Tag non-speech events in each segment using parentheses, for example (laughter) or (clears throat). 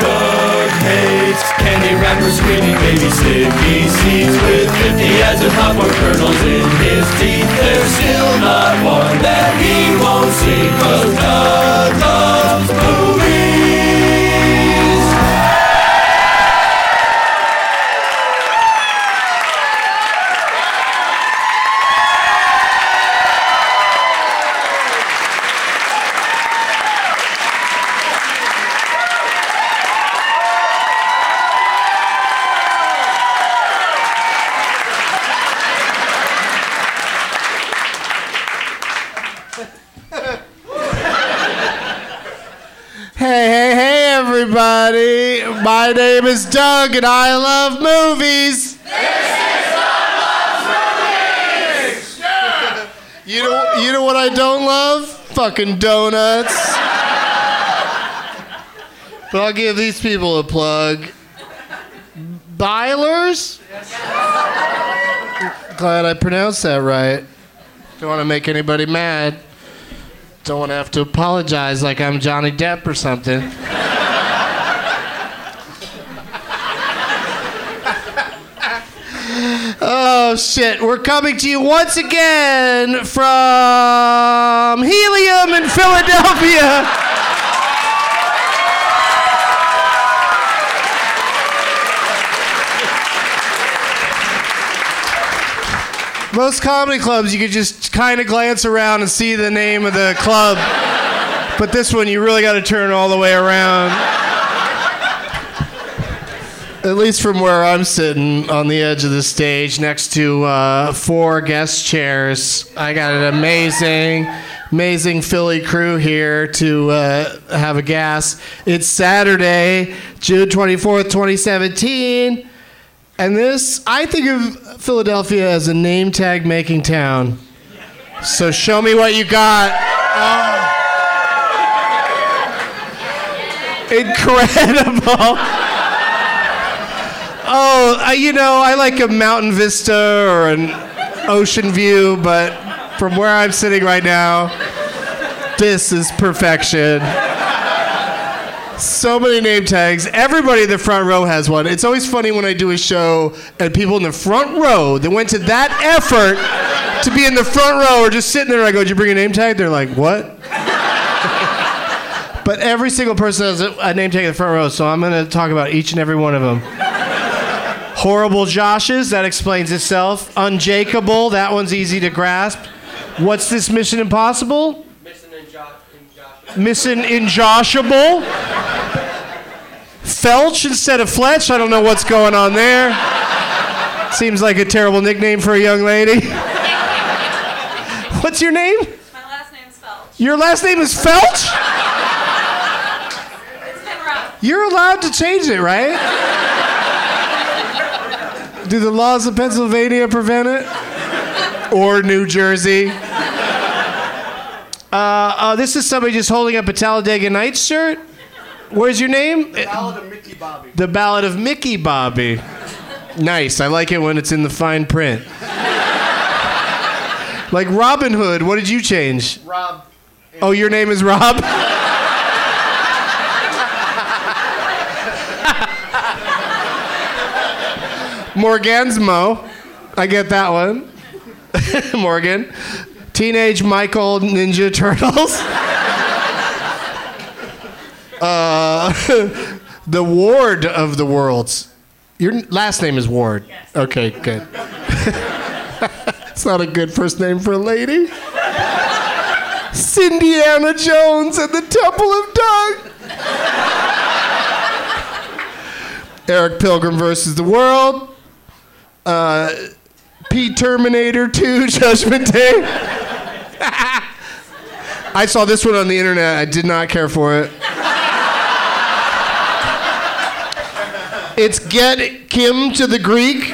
Doug hates candy wrappers, screaming baby sticky seeds with 50 as of popcorn kernels in his teeth. There's still not one that he won't see, cause Doug name is Doug, and I love movies! This is I love movies. You know, you know what I don't love? Fucking donuts. But I'll give these people a plug. Beiler's? Glad I pronounced that right. Don't want to make anybody mad. Don't want to have to apologize like I'm Johnny Depp or something. Oh shit, we're coming to you once again from Helium in Philadelphia. Most comedy clubs, you could just kind of glance around and see the name of the club. But this one, you really got to turn all the way around. At least from where I'm sitting on the edge of the stage next to uh, four guest chairs. I got an amazing, amazing Philly crew here to uh, have a gas. It's Saturday, June 24th, 2017. And this, I think of Philadelphia as a name tag making town. So show me what you got. Oh. Incredible. Oh, I, you know, I like a mountain vista or an ocean view, but from where I'm sitting right now, this is perfection. So many name tags. Everybody in the front row has one. It's always funny when I do a show and people in the front row that went to that effort to be in the front row are just sitting there. I go, "Did you bring a name tag?" They're like, "What?" (laughs) but every single person has a name tag in the front row, so I'm going to talk about each and every one of them. Horrible Joshes, that explains itself. Unjakeable, that one's easy to grasp. What's this Mission Impossible? Missing Injoshable. Felch instead of Fletch. I don't know what's going on there. Seems like a terrible nickname for a young lady. (laughs) What's your name? My last name's Felch. Your last name is Felch? It's been rough. You're allowed to change it, right? Do the laws of Pennsylvania prevent it? Or New Jersey? Uh, uh, this is somebody just holding up a Talladega Nights shirt. Where's your name? The Ballad of Mickey Bobby. The Ballad of Mickey Bobby. Nice. I like it when it's in the fine print. like Robin Hood. What did you change? Rob. Oh, your name is Rob? (laughs) Morgan's Mo. I get that one. (laughs) Morgan. Teenage Michael Ninja Turtles. (laughs) uh, (laughs) the Ward of the Worlds. Your last name is Ward. Okay, good. it's not a good first name for a lady. Cindiana Jones and the Temple of Doug. Eric Pilgrim versus the World. Uh, P Terminator 2 (laughs) Judgment Day. (laughs) I saw this one on the internet. I did not care for it. It's Get Kim to the Greek,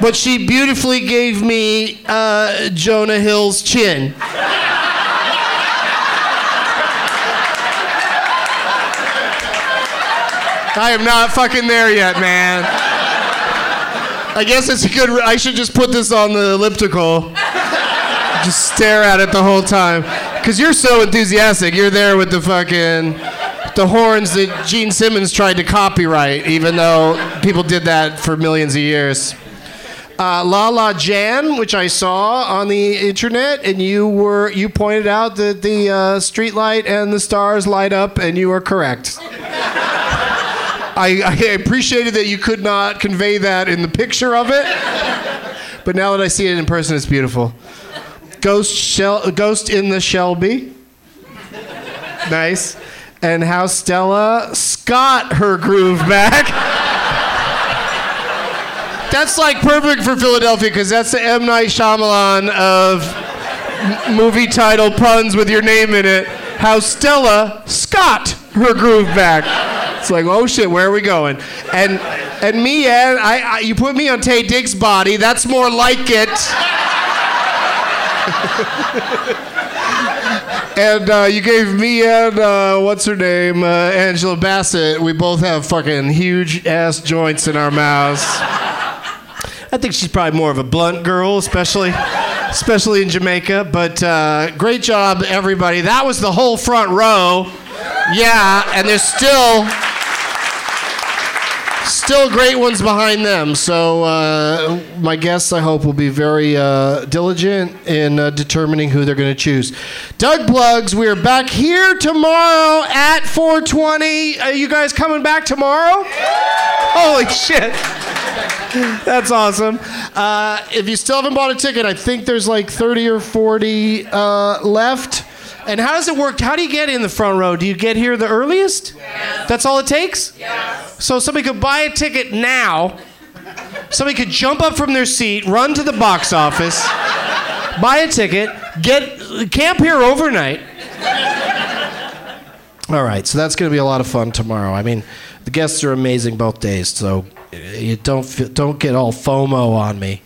but she beautifully gave me uh, Jonah Hill's chin. I am not fucking there yet, man. I guess it's a good. I should just put this on the elliptical. Just stare at it the whole time. Cause you're so enthusiastic. You're there with the fucking the horns that Gene Simmons tried to copyright, even though people did that for millions of years. Uh, La La Jan, which I saw on the internet, and you were you pointed out that the uh, street light and the stars light up, and you are correct. I, I appreciated that you could not convey that in the picture of it, but now that I see it in person, it's beautiful. Ghost shell, ghost in the Shelby. Nice. And how Stella Scott her groove back. That's like perfect for Philadelphia because that's the M Night Shyamalan of movie title puns with your name in it. How Stella Scott her groove back. It's like, oh shit, where are we going? And and me and I, I you put me on Taye Diggs' body. That's more like it. (laughs) and uh, you gave me and uh, what's her name, uh, Angela Bassett. We both have fucking huge ass joints in our mouths. I think she's probably more of a blunt girl, especially, especially in Jamaica. But uh, great job, everybody. That was the whole front row. Yeah, and there's still still great ones behind them. So uh, my guests, I hope, will be very uh, diligent in uh, determining who they're going to choose. Doug Plugs, we are back here tomorrow at 4:20. Are you guys coming back tomorrow? Holy shit! That's awesome. Uh, if you still haven't bought a ticket, I think there's like 30 or 40 uh, left. And how does it work? How do you get in the front row? Do you get here the earliest? That's all it takes? So somebody could buy a ticket now. Somebody could jump up from their seat, run to the box office, buy a ticket, get camp here overnight. All right, so that's going to be a lot of fun tomorrow. I mean, the guests are amazing both days, so you don't don't get all FOMO on me.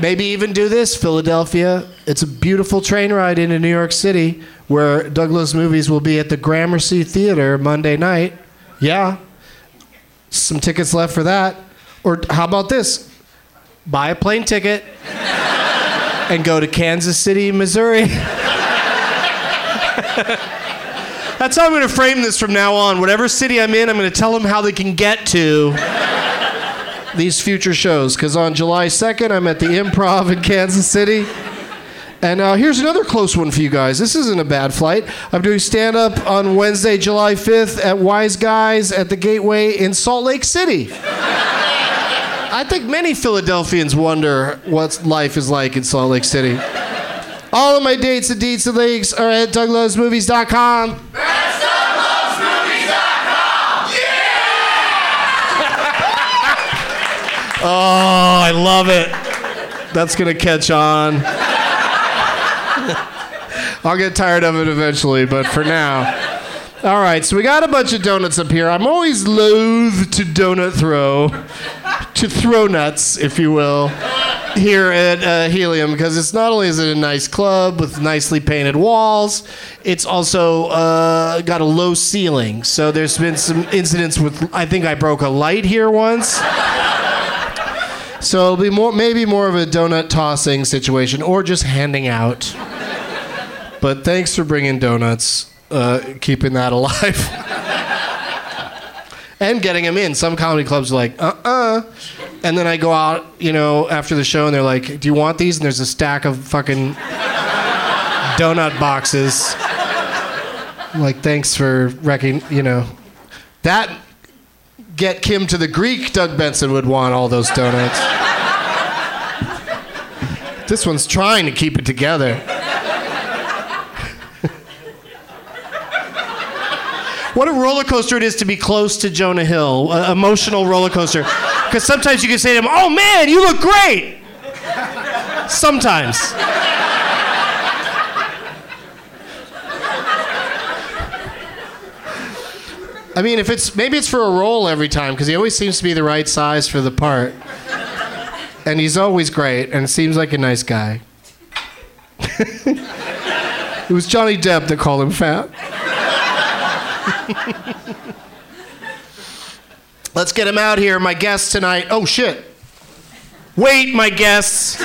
Maybe even do this, Philadelphia. It's a beautiful train ride into New York City, where Doug Loves Movies will be at the Gramercy Theater Monday night. Yeah. Some tickets left for that. Or how about this? Buy a plane ticket (laughs) and go to Kansas City, Missouri. (laughs) That's how I'm going to frame this from now on. Whatever city I'm in, I'm going to tell them how they can get to these future shows. Because on July 2nd, I'm at the Improv in Kansas City. And uh, here's another close one for you guys. This isn't a bad flight. I'm doing stand up on Wednesday, July 5th at Wise Guys at the Gateway in Salt Lake City. I think many Philadelphians wonder what life is like in Salt Lake City. All of my dates and deets and links are at douglovesmovies.com. Oh, I love it. That's going to catch on. I'll get tired of it eventually, but for now. All right, so we got a bunch of donuts up here. I'm always loath to donut throw, to throw nuts, if you will, here at uh, Helium, because it's not only is it a nice club with nicely painted walls, it's also uh, got a low ceiling. So there's been some incidents with, I think I broke a light here once. So it'll be more, maybe more of a donut tossing situation, or just handing out. But thanks for bringing donuts, uh, keeping that alive, (laughs) and getting them in. Some comedy clubs are like, uh uh And then I go out, you know, after the show, and they're like, "Do you want these?" And there's a stack of fucking donut boxes. Like, thanks for wrecking, you know, that. Get Kim to the Greek. Doug Benson would want all those donuts. this one's trying to keep it together. What a roller coaster it is to be close to Jonah Hill, emotional roller coaster. Because sometimes you can say to him, "Oh man, you look great." Sometimes. I mean, if it's maybe it's for a role every time because he always seems to be the right size for the part, and he's always great and seems like a nice guy. (laughs) it was Johnny Depp that called him fat. (laughs) Let's get him out here. My guest tonight. Oh, shit. Wait, my guests. (laughs) I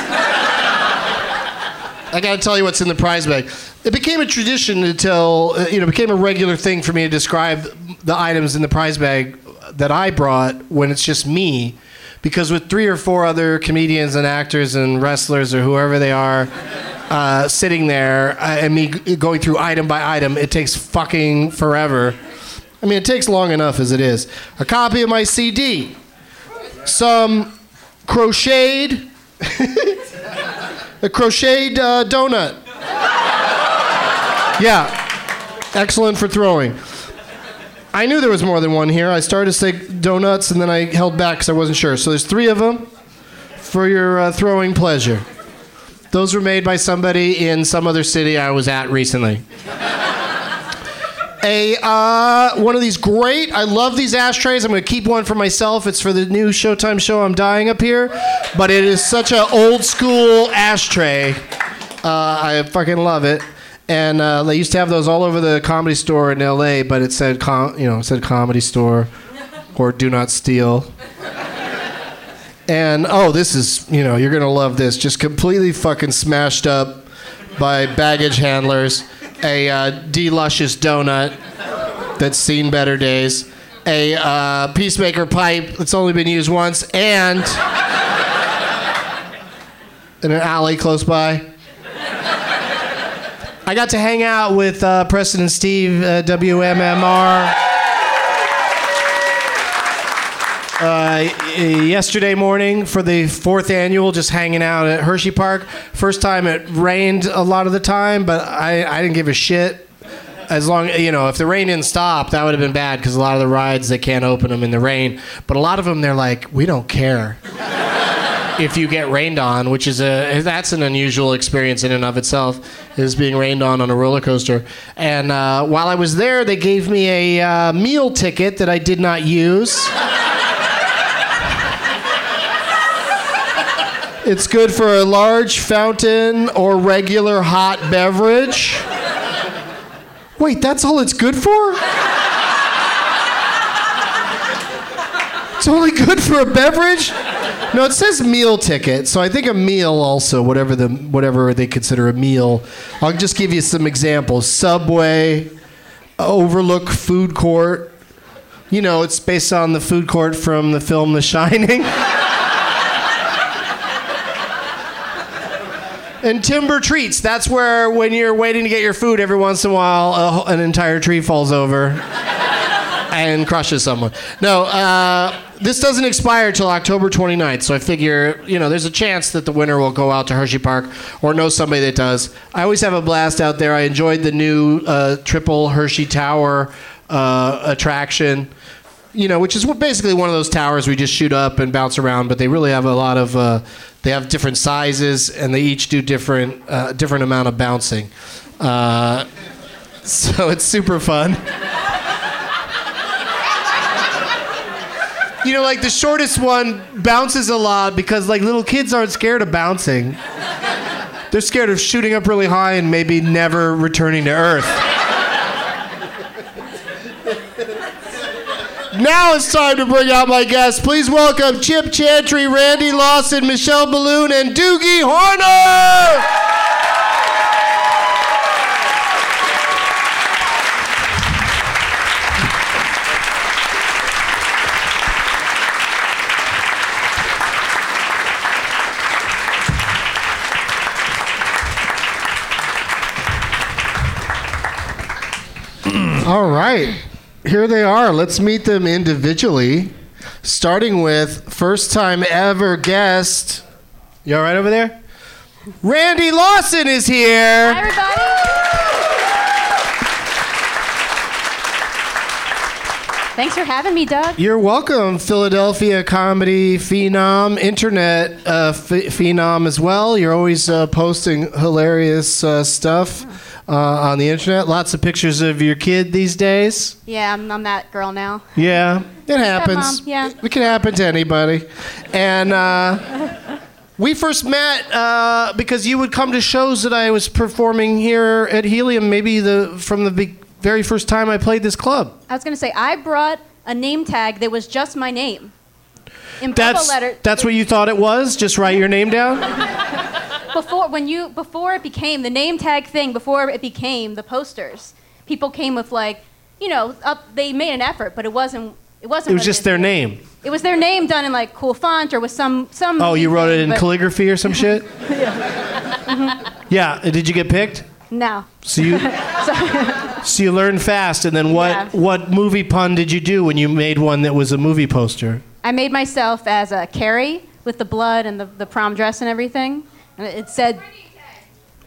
got to tell you what's in the prize bag. It became a tradition to tell, uh, you know, became a regular thing for me to describe the items in the prize bag that I brought when it's just me. Because with three or four other comedians and actors and wrestlers or whoever they are uh, sitting there uh, and me g- going through item by item, it takes fucking forever. I mean, it takes long enough as it is. A copy of my CD, some crocheted, (laughs) a crocheted uh, donut. Yeah, excellent for throwing. I knew there was more than one here. I started to say donuts and then I held back because I wasn't sure. So there's three of them for your uh, throwing pleasure. Those were made by somebody in some other city I was at recently. A uh, one of these great. I love these ashtrays. I'm going to keep one for myself. It's for the new Showtime show. I'm dying up here, but it is such an old school ashtray. Uh, I fucking love it. And uh, they used to have those all over the comedy store in L.A., but it said, com- you know, it said comedy store (laughs) or do not steal. And oh, this is, you know, you're gonna love this. Just completely fucking smashed up by baggage handlers. A uh, deluscious donut that's seen better days. A uh, peacemaker pipe that's only been used once, and (laughs) in an alley close by. I got to hang out with uh, Steve, uh, WMMR. Uh, yesterday morning for the fourth annual, just hanging out at Hershey Park. First time it rained a lot of the time, but I, I didn't give a shit. As long you know, if the rain didn't stop, that would have been bad because a lot of the rides they can't open them in the rain. But a lot of them, they're like, we don't care if you get rained on, which is a that's an unusual experience in and of itself, is being rained on on a roller coaster. And uh, while I was there, they gave me a uh, meal ticket that I did not use. It's good for a large fountain or regular hot beverage. Wait, that's all it's good for? It's only good for a beverage. No, it says meal ticket, so I think a meal also, whatever the whatever they consider a meal. I'll just give you some examples: Subway, Overlook Food Court. You know, it's based on the food court from the film The Shining. (laughs) And Timber Treats. That's where, when you're waiting to get your food, every once in a while, a, an entire tree falls over and crushes someone. No, uh, this doesn't expire till October 29th, so I figure, you know, there's a chance that the winner will go out to Hershey Park or know somebody that does. I always have a blast out there. I enjoyed the new uh, triple Hershey Tower uh, attraction. You know, which is basically one of those towers we just shoot up and bounce around, but they really have a lot of. Uh, they have different sizes, and they each do different uh, different amount of bouncing. Uh, (laughs) so it's super fun. You know, like the shortest one bounces a lot because like little kids aren't scared of bouncing. They're scared of shooting up really high and maybe never returning to Earth. now it's time to bring out my guests. Please welcome Chip Chantry, Randi Lawson, Michelle Biloon, and Doogie Horner. All right. Here they are. Let's meet them individually. Starting with first time ever guest. You all right over there? Randi Lawson is here. Hi, everybody. Thanks for having me, Doug. You're welcome, Philadelphia comedy phenom, internet uh, ph- phenom as well. You're always uh, posting hilarious uh, stuff uh, on the internet. Lots of pictures of your kid these days. Yeah, I'm, I'm that girl now. Yeah, it happens. Yeah. It can happen to anybody. And uh, we first met uh, because you would come to shows that I was performing here at Helium, maybe the from the be- very first time I played this club. I was gonna say I brought a name tag that was just my name. In purple That's letter. that's what you thought it was. Just write your name down. (laughs) before when you before it became the name tag thing. Before it became the posters, people came with like, you know, up, they made an effort, but it wasn't. It wasn't. It was just their name. It was their name done in like cool font or with some some. Oh, you wrote it in but- calligraphy or some shit. (laughs) Yeah. Uh, did you get picked? No. So you (laughs) so you learned fast, and then what? Yeah. What movie pun did you do when you made one that was a movie poster? I made myself as a Carrie with the blood and the, the prom dress and everything. And it said,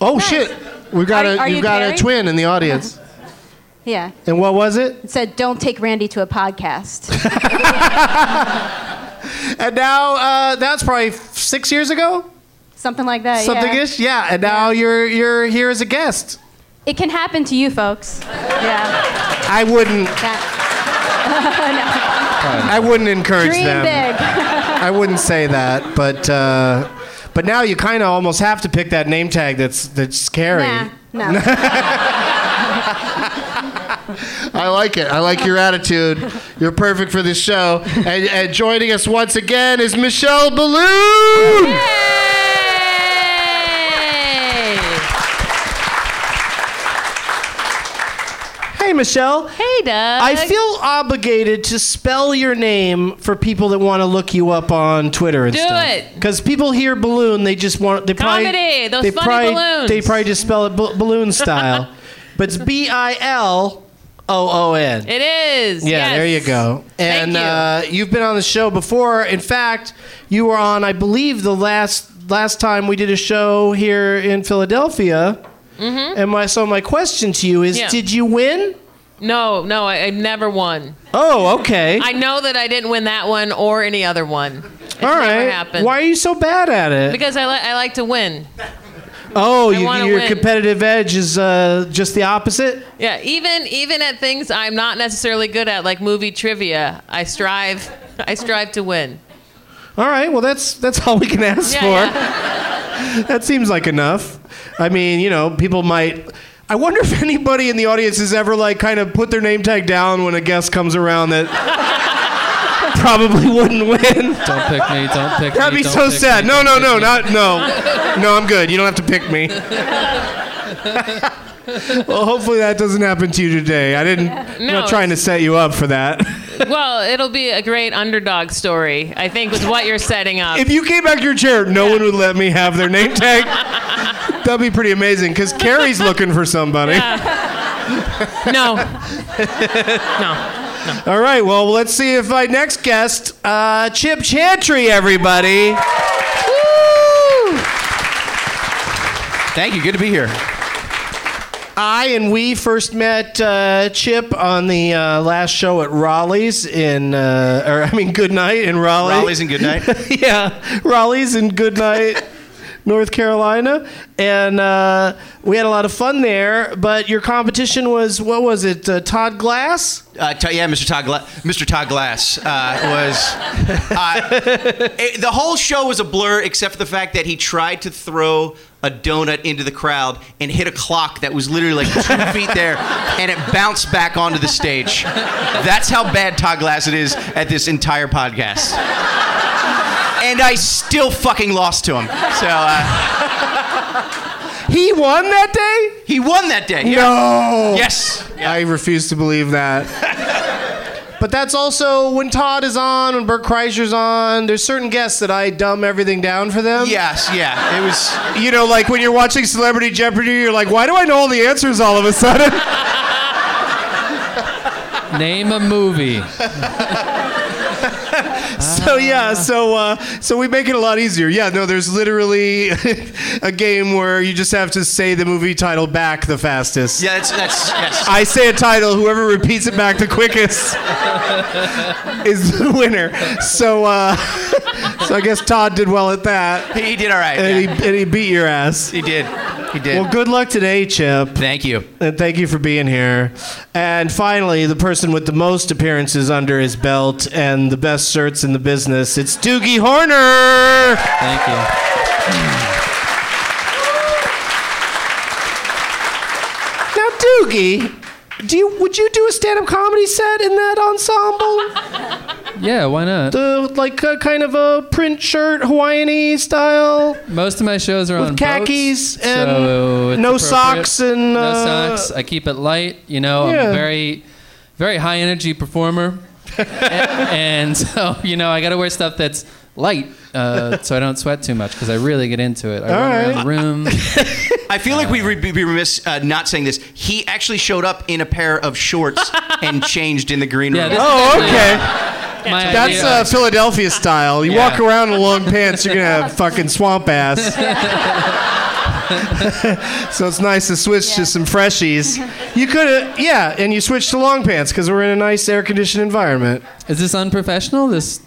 Oh Nice. shit! We got Are- a are you you got a twin in the audience. (laughs) yeah, and what was it? it said, don't take Randi to a podcast. (laughs) And now uh, that's probably f- six years ago, Something like that. something ish. Yeah. And now you're you're here as a guest. It can happen to you folks. Yeah. I wouldn't (laughs) That- I wouldn't encourage Dream them. big. I wouldn't say that, but uh, but now you kind of almost have to pick that name tag that's that's scary. Nah, no. (laughs) I like it. I like your attitude. You're perfect for this show. And, and joining us once again is Michelle Biloon. Hey, Michelle. Hey, Doug. I feel obligated to spell your name for people that want to look you up on Twitter and Do stuff. it. Because people hear balloon, they just want they probably those they funny probably, balloons. They probably just spell it b- balloon style, (laughs) but it's B I L O O N. It is. Yeah, yes. there you go. And you. Uh, you've been on the show before. In fact, you were on, I believe, the last last time we did a show here in Philadelphia. Mm-hmm. And my so my question to you is: Yeah. Did you win? No, no, I, I never won. Oh, okay. I know that I didn't win that one or any other one. It's All right. Happened. Why are you so bad at it? Because I, li- I like to win. oh, I you, wanna your win. competitive edge is uh, just the opposite. Yeah, even even at things I'm not necessarily good at, like movie trivia, I strive I strive to win. All right. Well, that's that's all we can ask Yeah, for. (laughs) That seems like enough. I mean, you know, people might. I wonder if anybody in the audience has ever like kind of put their name tag down when a guest comes around that (laughs) probably wouldn't win. Don't pick me. Don't pick me. That'd be so sad. me, No, no, no, me. not no. No, I'm good. You don't have to pick me. (laughs) well, hopefully that doesn't happen to you today. I didn't. I'm No, not trying to set you up for that. (laughs) Well, it'll be a great underdog story, I think, with what you're setting up. if you came back to your chair, no one would let me have their name tag. That'd be pretty amazing because Carrie's looking for somebody. no. no. All right, well, let's see if my next guest, uh, Chip Chantry, everybody. Woo! Thank you. Good to be here. I and we first met uh, Chip on the uh, last show at Raleigh's in, uh, or I mean, Good Night in Raleigh. Raleigh's and good night. (laughs) yeah, Raleigh's in Good Night, North Carolina, and uh, we had a lot of fun there. But your competition was what was it? Uh, Todd Glass. Uh, t- yeah, Mr. Todd, Gla- Mr. Todd Glass uh, was. Uh, it- the whole show was a blur, except for the fact that he tried to throw a donut into the crowd and hit a clock that was literally like two (laughs) feet there, and it bounced back onto the stage. That's how bad Todd Glass it is at this entire podcast. And I still fucking lost to him. So uh, He won that day. he won that day. Yeah. No. Yes. I refuse to believe that. (laughs) but that's also when Todd is on, when Bert Kreischer's on. There's certain guests that I dumb everything down for them. Yes. Yeah. It was. You know, like when you're watching Celebrity Jeopardy, you're like, why do I know all the answers all of a sudden? Name a movie. (laughs) so yeah, so uh, so we make it a lot easier. Yeah, no, there's literally (laughs) a game where you just have to say the movie title back the fastest. Yeah. That's. That's. Yes. I say a title, whoever repeats it back the quickest (laughs) is the winner. So, uh, (laughs) so I guess Todd did well at that, he did all right. and, yeah. he, and he beat your ass. He did. He did. Well, good luck today, Chip, Thank you. and thank you for being here. And finally, the person with the most appearances under his belt and the best shirts in the business, it's Doogie Horner. Thank you. Now, Doogie, do you would you do a stand-up comedy set in that ensemble? Yeah, why not? the like a kind of a print shirt, Hawaiian style, Most of my shows are on khakis boats, and so no socks and no uh, socks. I keep it light. You know, Yeah. I'm a very, very high energy performer, A- (laughs) and so you know I got to wear stuff that's light uh, so I don't sweat too much because I really get into it. I All run right. around the room. (laughs) I feel like we would be remiss uh, not saying this. He actually showed up in a pair of shorts (laughs) and changed in the green room. Yeah, Oh, okay. my That's idea. uh, Philadelphia style. You Yeah. walk around in long pants, you're gonna have fucking swamp ass. (laughs) so it's nice to switch to some freshies. You could have, yeah, and you switched to long pants because we're in a nice air-conditioned environment. Is this unprofessional? This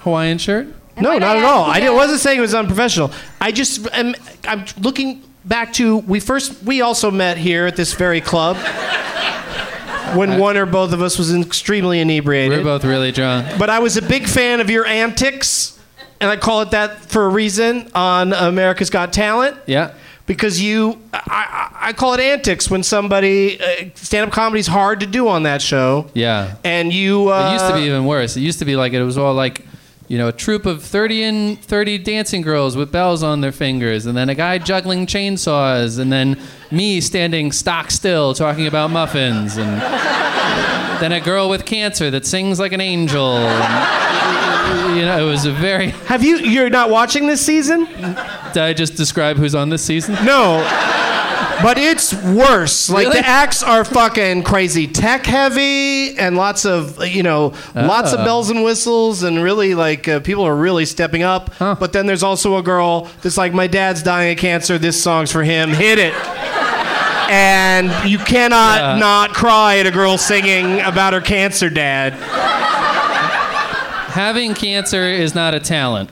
Hawaiian shirt? No, not at all. I didn't- wasn't saying it was unprofessional. I just am. I'm looking back to we first. We also met here at this very club when one or both of us was extremely inebriated. We're both really drunk. But I was a big fan of your antics, and I call it that for a reason on America's Got Talent. Yeah. Because you, I, I call it antics when somebody uh, stand-up comedy's hard to do on that show, Yeah. and you. Uh, It used to be even worse. It used to be like it was all like, you know, a troop of 30 and 30 dancing girls with bells on their fingers, and then a guy juggling chainsaws, and then me standing stock still talking about muffins, and then a girl with cancer that sings like an angel. and, you know, it was a very. Have you? You're not watching this season? Did I just describe who's on this season? No. But it's worse. Like Really? the acts are fucking crazy tech heavy and lots of you know lots of Ah. bells and whistles and really like uh, people are really stepping up. But then there's also a girl that's like my dad's dying of cancer. This song's for him. Hit it. And you cannot Yeah. not cry at a girl singing about her cancer dad. Having cancer is not a talent.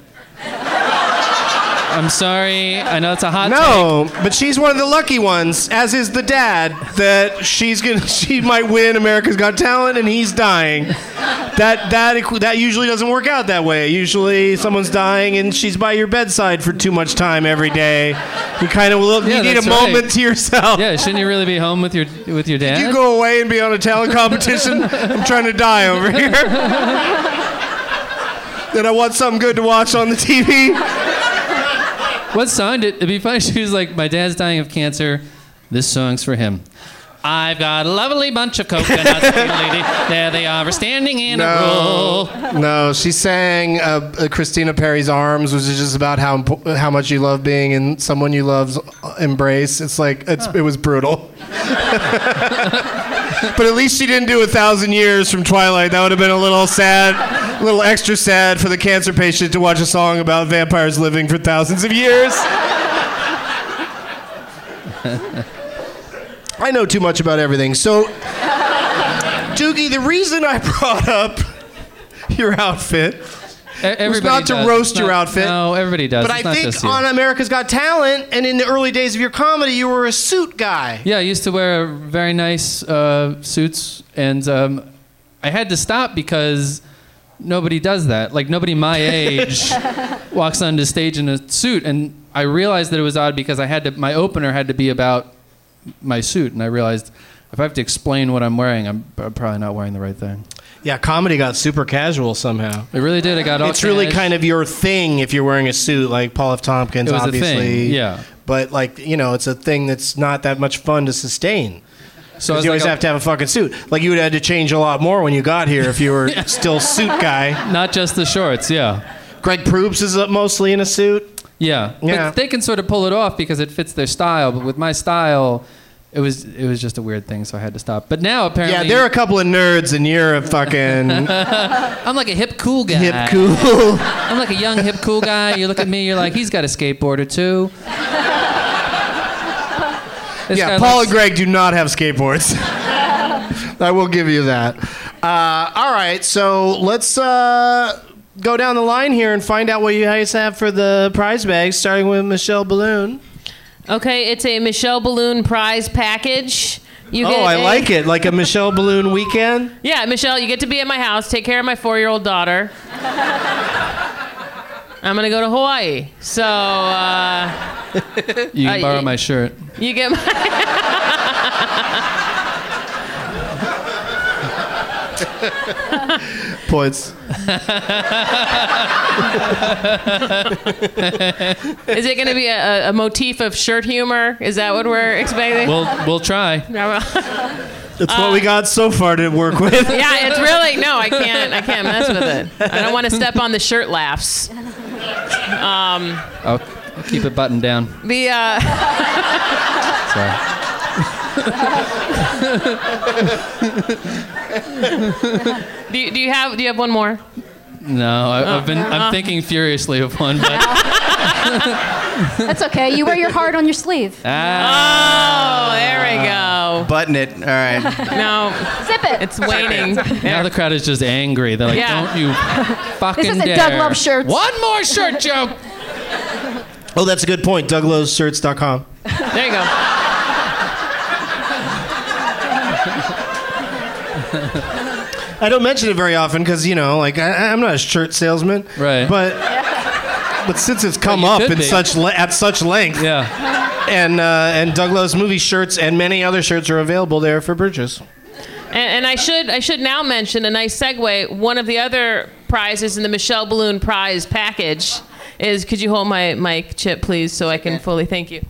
I'm sorry. I know it's a hot take. No, but she's one of the lucky ones, as is the dad, that she's gonna (laughs) she might win America's Got Talent and he's dying. That that that usually doesn't work out that way. Usually someone's dying and she's by your bedside for too much time every day. You kind of will Yeah, you need a right. moment to yourself. Yeah, shouldn't you really be home with your with your dad? You go away and be on a talent competition. I'm trying to die over here. (laughs) then I want something good to watch on the TV. What song did it'd be funny? (laughs) She was like, My dad's dying of cancer. This song's for him. I've got a lovely bunch of coconuts, (laughs) lady. There they are, We're standing in a row. No, no. She sang uh, uh, Christina Perri's "Arms," which is just about how impo- how much you love being in someone you love's embrace. It's like it's, it was brutal. (laughs) but at least she didn't do a thousand years from Twilight. That would have been a little sad, a little extra sad for the cancer patient to watch a song about vampires living for thousands of years. (laughs) I know too much about everything. So, Doogie, the reason I brought up your outfit Everybody not to roast It's your outfit. No, everybody does. But It's I not think on America's Got Talent and in the early days of your comedy, you were a suit guy. Yeah, I used to wear very nice uh, suits, and um, I had to stop because nobody does that. Like nobody my (laughs) age walks onto stage in a suit, and I realized that it was odd because I had to. My opener had to be about my suit, and I realized if I have to explain what I'm wearing, I'm, I'm probably not wearing the right thing. Yeah, comedy got super casual somehow. It really did. It got all. It's really kind of your thing if you're wearing a suit, like Paul F. Tompkins, It was a obviously. yeah. But like you know, it's a thing that's not that much fun to sustain. So I So was you always like, have to have a fucking suit. Like you would have had to change a lot more when you got here if you were (laughs) still suit guy. Not just the shorts, yeah. Greg Proops is uh, mostly in a suit. Yeah. Yeah. But they can sort of pull it off because it fits their style. But with my style, it was it was just a weird thing, so I had to stop. But now apparently, Yeah, there are a couple of nerds, and you're a fucking (laughs) I'm like a hip cool guy. hip cool. (laughs) I'm like a young hip cool guy. You look at me, you're like, he's got a skateboarder too. This yeah, Paul looks- and Greg do not have skateboards. (laughs) I will give you that. Uh, all right, so let's uh, go down the line here and find out what you guys have for the prize bags, starting with Michelle Biloon. Okay, it's a Michelle Biloon prize package. You oh, get I a- like it. Like a Michelle Biloon weekend. Yeah, Michelle, you get to be at my house, take care of my four-year-old daughter. I'm gonna go to Hawaii, so uh, (laughs) You can Uh, borrow y- my shirt. you get my. (laughs) (laughs) Points. Is it gonna be a, a, a motif of shirt humor? Is that what we're expecting? We'll we'll try. (laughs) That's what we got so far to work with. (laughs) yeah, it's really no. I can't. I can't mess with it. I don't want to step on the shirt laughs. Um, I'll keep it buttoned down. the uh, (laughs) Sorry. (laughs) do you, do you have do you have one more? No, I, I've been Uh. I'm thinking furiously of one, but (laughs) That's okay. You wear your heart on your sleeve. ah, Oh, there we go. Button it. All right. (laughs) No, Zip it. it's waning. now the crowd is just angry. They're like, Yeah. "Don't you fucking This isn't dare!" Doug Love shirts. One more shirt joke. Oh, that's a good point. DougLowsShirts.com. There you go. I don't mention it very often because you know, like I, I'm not a shirt salesman, Right. But but since it's come you up in be. such le- at such length, Yeah. and uh, and Douglas movie shirts and many other shirts are available there for purchase. And, and I should I should now mention a nice segue. One of the other prizes in the Michelle Biloon prize package is could you hold my mic chip please so I can fully thank you.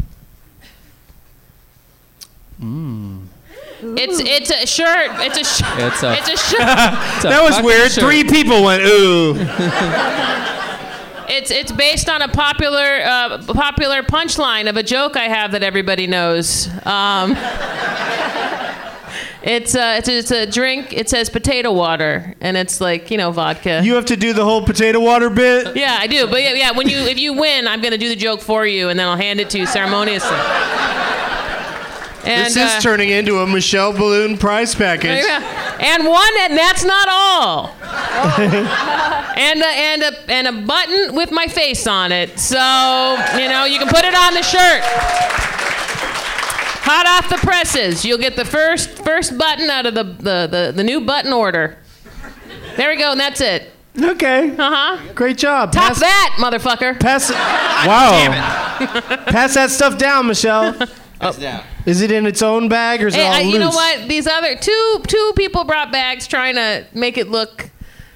It's it's a shirt. It's a shirt. (laughs) It's a- it's a shirt. (laughs) It's a That was weird. shirt. Three people went ooh. (laughs) It's it's based on a popular uh, popular punchline of a joke I have that everybody knows. Um, it's a, it's a it's a drink. It says potato water, and it's like you know vodka. You have to do the whole potato water bit. yeah, I do. But yeah, yeah, when you if you win, I'm gonna do the joke for you, and then I'll hand it to you ceremoniously. And, This is uh, turning into a Michelle Biloon prize package. yeah. And one, and that's not all. and a, and a and a button with my face on it. So you know you can put it on the shirt. Hot off the presses. You'll get the first first button out of the the, the, the new button order. There we go, and that's it. Okay. Uh huh. Great job. Top pass, that, motherfucker. pass it. Wow. pass that stuff down, Michelle. Hands down. Is it in its own bag or is it Hey, all I, loose? you know what? These other two two people brought bags trying to make it look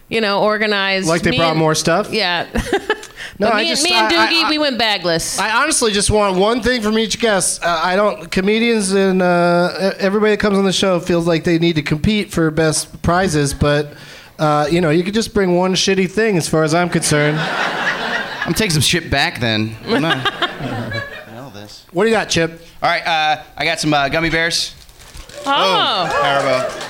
you know, organized. Like they Me brought and- more stuff? Yeah. (laughs) No, but I just- me and I- I- Doogie, I- we went bagless. I honestly just want one thing from each guest. Uh, I don't. Comedians and uh, everybody that comes on the show feels like they need to compete for best prizes, but uh, you know, you could just bring one shitty thing, as far as I'm concerned. I'm taking some shit back then. (laughs) I'm not- Hell this. What do you got, Chip? All right, uh, I got some uh, gummy bears. oh. Haribo.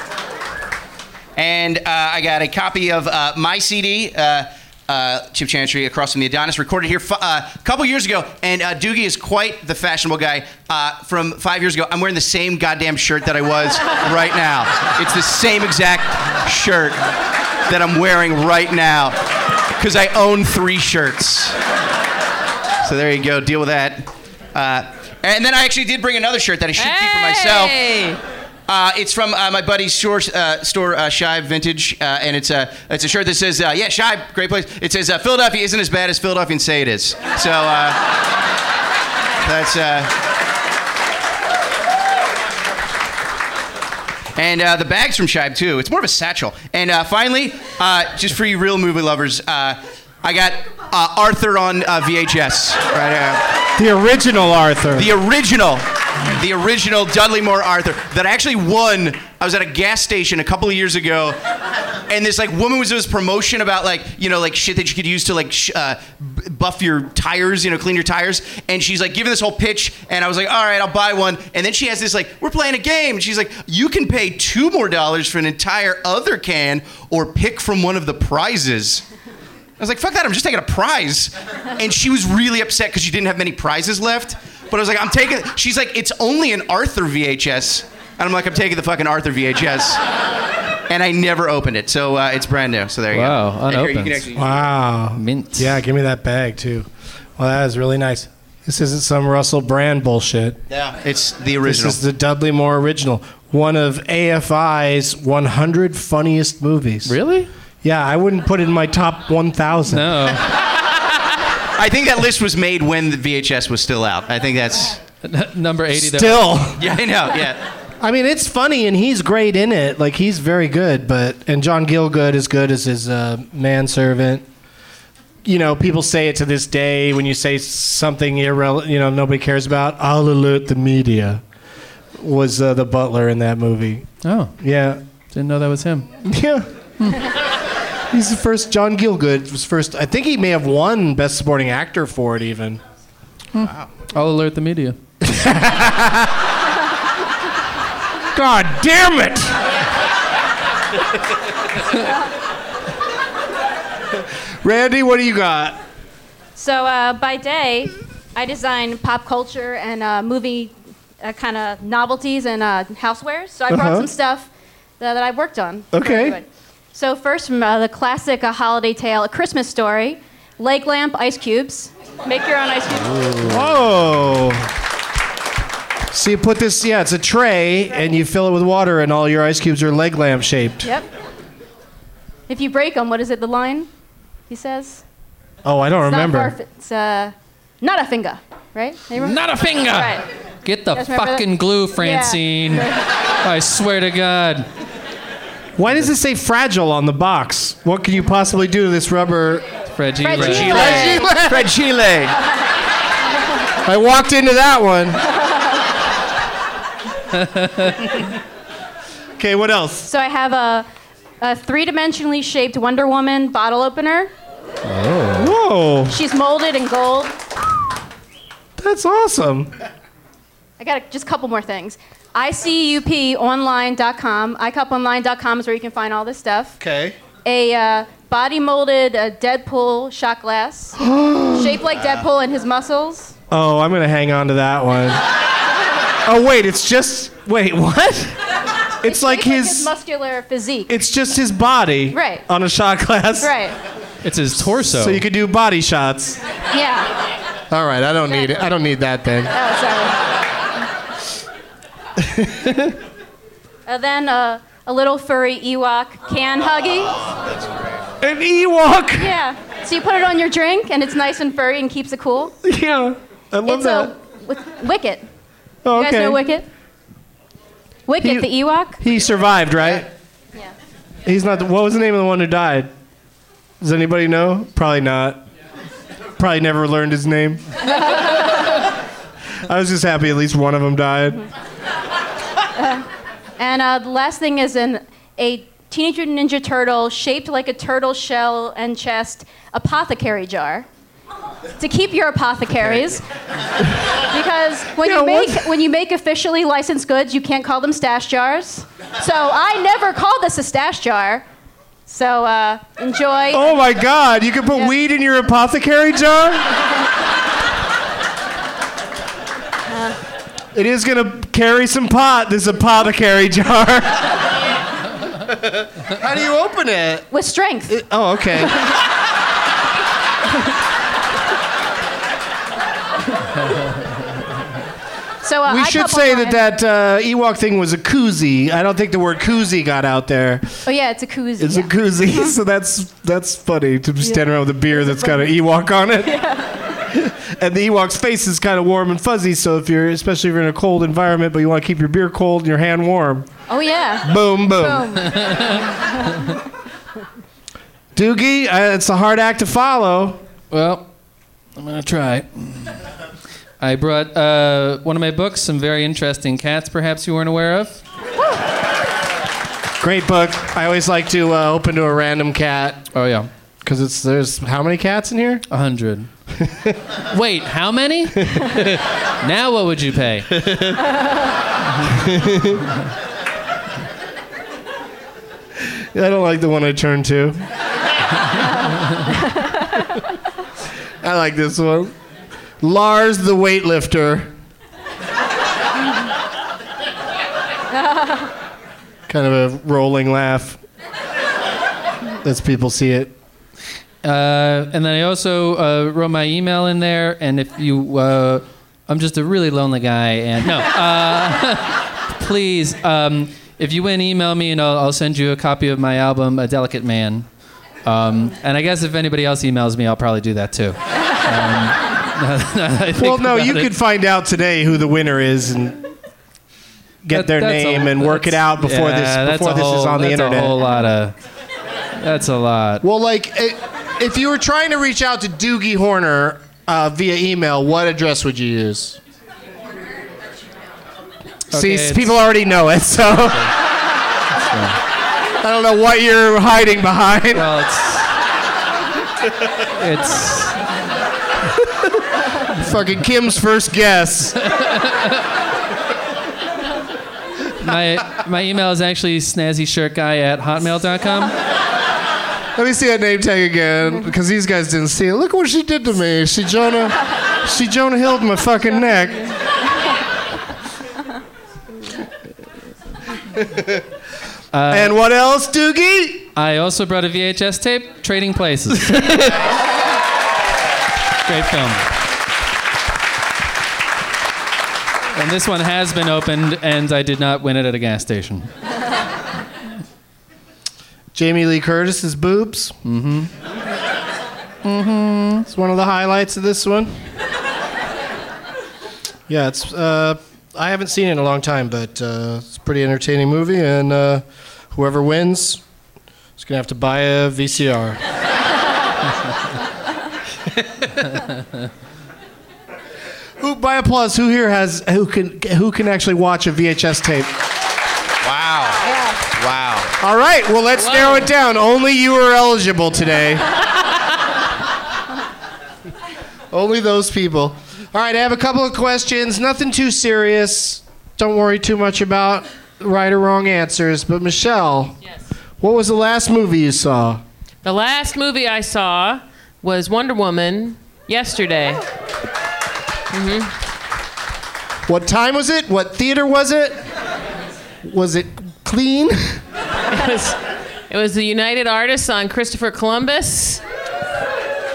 And uh, I got a copy of uh, my CD, uh, uh, Chip Chantry, Across from the Adonis, recorded here fu- uh, a couple years ago. And uh, Doogie is quite the fashionable guy. Uh, from five years ago, I'm wearing the same goddamn shirt that I was (laughs) right now. It's the same exact shirt that I'm wearing right now because I own three shirts. So there you go. Deal with that. Uh, and then I actually did bring another shirt that I should keep for myself. Uh, it's from uh, my buddy's store, uh, store uh, Shive Vintage, uh, and it's a it's a shirt that says, uh, "Yeah, Shive, great place." It says, uh, "Philadelphia isn't as bad as Philadelphians say it is." So uh, that's. Uh, and uh, the bag's from Shive too. It's more of a satchel. And uh, finally, uh, just for you real movie lovers, uh, I got uh, Arthur on uh, VHS right here. The original Arthur. The original, the original Dudley Moore Arthur that I actually won. I was at a gas station a couple of years ago, and this like woman was doing this promotion about like you know like shit that you could use to like sh- uh, buff your tires, you know, clean your tires. And she's like giving this whole pitch, and I was like, all right, I'll buy one. And then she has this like, we're playing a game. And she's like, you can pay two more dollars for an entire other can, or pick from one of the prizes. I was like, fuck that, I'm just taking a prize. And she was really upset because she didn't have many prizes left. But I was like, I'm taking, she's like, it's only an Arthur VHS. And I'm like, I'm taking the fucking Arthur VHS. And I never opened it. So uh, it's brand new. So there you Wow, go. And here, you unopened. actually- Wow. Mint. Yeah, give me that bag too. Well, that is really nice. This isn't some Russell Brand bullshit. yeah, it's the original. This is the Dudley Moore original. One of AFI's 100 funniest movies. Really? Yeah, I wouldn't put it in my top 1,000. No. (laughs) I think that list was made when the VHS was still out. I think that's, Number 80. there. Still. (laughs) yeah, I know, yeah. I mean, it's funny and he's great in it. Like he's very good, but and John Gielgud is good as his uh, manservant. You know, people say it to this day when you say something irrelevant, you know, nobody cares about. I'll alert the media. Was uh, the butler in that movie? Oh, Yeah, didn't know that was him. yeah. (laughs) He's the first. John Gielgud was first. I think he may have won Best Supporting Actor for it, even. Wow. I'll alert the media. (laughs) God damn it! (laughs) Randi, what do you got? So uh, by day, I design pop culture and uh, movie uh, kind of novelties and uh, housewares. So I brought Uh-huh. some stuff that, that I worked on. for Okay. everyone. So first, from uh, the classic A Holiday Tale, A Christmas Story, leg lamp ice cubes. Make your own ice cubes. Whoa. So you put this, yeah, it's a tray, and you fill it with water, and all your ice cubes are leg lamp shaped. Yep. If you break them, what is it? The line? He says. Oh, I don't It's remember. Not far, it's uh, not a finger, right? Anyone? Not a finger. Right. Get the Guys remember that? fucking glue, Francine. I swear to God. Why does it say fragile on the box? What can you possibly do to this rubber? Reggie. Fred Ray. Gile. Fred Chile. I walked into that one. (laughs) okay, what else? So I have a, a three-dimensionally shaped Wonder Woman bottle opener. Oh. Whoa, She's molded in gold. that's awesome. I got a, just a couple more things. ICUPonline.com. ICUPonline.com is where you can find all this stuff. Okay. A uh, body molded uh, Deadpool shot glass, (gasps) shaped like Deadpool and his muscles. Oh, I'm gonna hang on to that one. (laughs) oh wait, it's just wait, what? It's like Shaped like his. his muscular physique. It's just his body. Right. On a shot glass. right. It's his torso. So you could do body shots. Yeah. All right, I don't need it. I don't need that then. Oh, sorry. (laughs) uh, then uh, a little furry Ewok can huggy. An Ewok. Yeah. So you put it on your drink, and it's nice and furry and keeps it cool. Yeah, I love it's that. a with Wicket. oh, okay. You guys know Wicket? Wicket, He- the Ewok. He survived, right? Yeah. He's not. The, what was the name of the one who died? Does anybody know? Probably not. Probably never learned his name. (laughs) I was just happy at least one of them died. And uh, the last thing is an a Teenage Mutant Ninja Turtle shaped like a turtle shell and chest apothecary jar to keep your apothecaries. because when Yeah, you make what? when you make officially licensed goods, you can't call them stash jars. So I never call this a stash jar. So uh, enjoy. Oh my God! You can put Yeah. weed in your apothecary jar. (laughs) it is gonna carry some pot. This apothecary jar. How do you open it? With strength. Oh, okay. So uh, we I should say mine- that that uh, Ewok thing was a koozie. I don't think the word koozie got out there. Oh yeah, it's a koozie. It's yeah. a koozie, (laughs) (laughs) so that's that's funny to stand standing around with a beer that's got an Ewok on it. (laughs) (laughs) and the Ewok's face is kind of warm and fuzzy, so if you're, especially if you're in a cold environment, but you want to keep your beer cold and your hand warm, Oh yeah. boom, boom. Boom. (laughs) Doogie, uh, it's a hard act to follow. Well, I'm gonna try. I brought uh, one of my books, some very interesting cats, perhaps you weren't aware of. Great book. I always like to uh, open to a random cat Oh yeah, because it's there's how many cats in here? a hundred. Wait, how many? (laughs) now what would you pay? I don't like the one I turned to. I like this one. Lars the weightlifter. kind of a rolling laugh. As people see it. Uh, and then I also uh, wrote my email in there. And if you, uh, I'm just a really lonely guy. And no, uh, (laughs) please, um, if you win, email me and I'll, I'll send you a copy of my album, A Delicate Man. Um, and I guess if anybody else emails me, I'll probably do that too. Um, (laughs) Well, no, you it. could find out today who the winner is and get That- their that's a- name and work it out before yeah, this before a this is on the internet. that's internet. a whole lot of. That's a lot. Well, like, i if you were trying to reach out to Doogie Horner uh, via email, what address would you use? See, Okay, s- it's- people already know it, so (laughs) I don't know what you're hiding behind. Well, it's. It's. (laughs) Fucking Kim's first guess. My my email is actually snazzyshirtguy at hotmail.com. Let me see that name tag again, because these guys didn't see it. Look what she did to me. She Jonah, she Jonah Hilled my fucking neck. Uh, and what else, Doogie? I also brought a VHS tape, Trading Places. (laughs) Great film. And this one has been opened, and I did not win it at a gas station. Jamie Lee Curtis's boobs. Mm-hmm. Mm-hmm. It's one of the highlights of this one. Yeah, it's. Uh, I haven't seen it in a long time, but uh, it's a pretty entertaining movie, and uh, whoever wins is gonna have to buy a VCR. (laughs) who, by applause, who here has who can who can actually watch a VHS tape? All right, well, let's narrow it down. Only you are eligible today. Only those people. All right, I have a couple of questions. Nothing too serious. Don't worry too much about right or wrong answers. But Michelle, Yes. what was the last movie you saw? The last movie I saw was Wonder Woman yesterday. Mhm. What time was it? What theater was it? Was it clean? (laughs) It was, it was the United Artists on Christopher Columbus.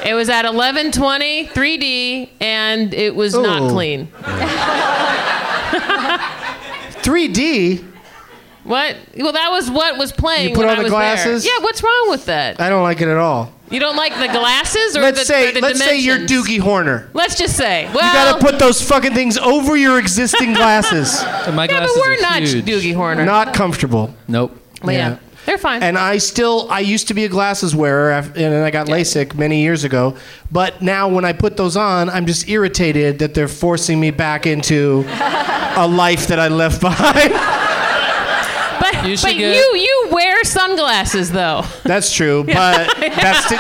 It was at 11:20, 3D, and it was not oh. clean. (laughs) 3D? What? Well, that was what was playing You put when on I the was glasses? there. Yeah, what's wrong with that? I don't like it at all. You don't like the glasses or Let's the, say or the let's say you're? Doogie Horner. Let's just say. Well, You gotta put those fucking things over your existing (laughs) glasses. My yeah, but we're are not huge. Doogie Horner. Not comfortable. Nope. But yeah. They're fine. And I still, I used to be a glasses wearer, and then I got LASIK many years ago. But now, when I put those on, I'm just irritated that they're forcing me back into (laughs) a life that I left behind. But, You should but get- you you wear sunglasses though. That's true, (laughs) but that's to,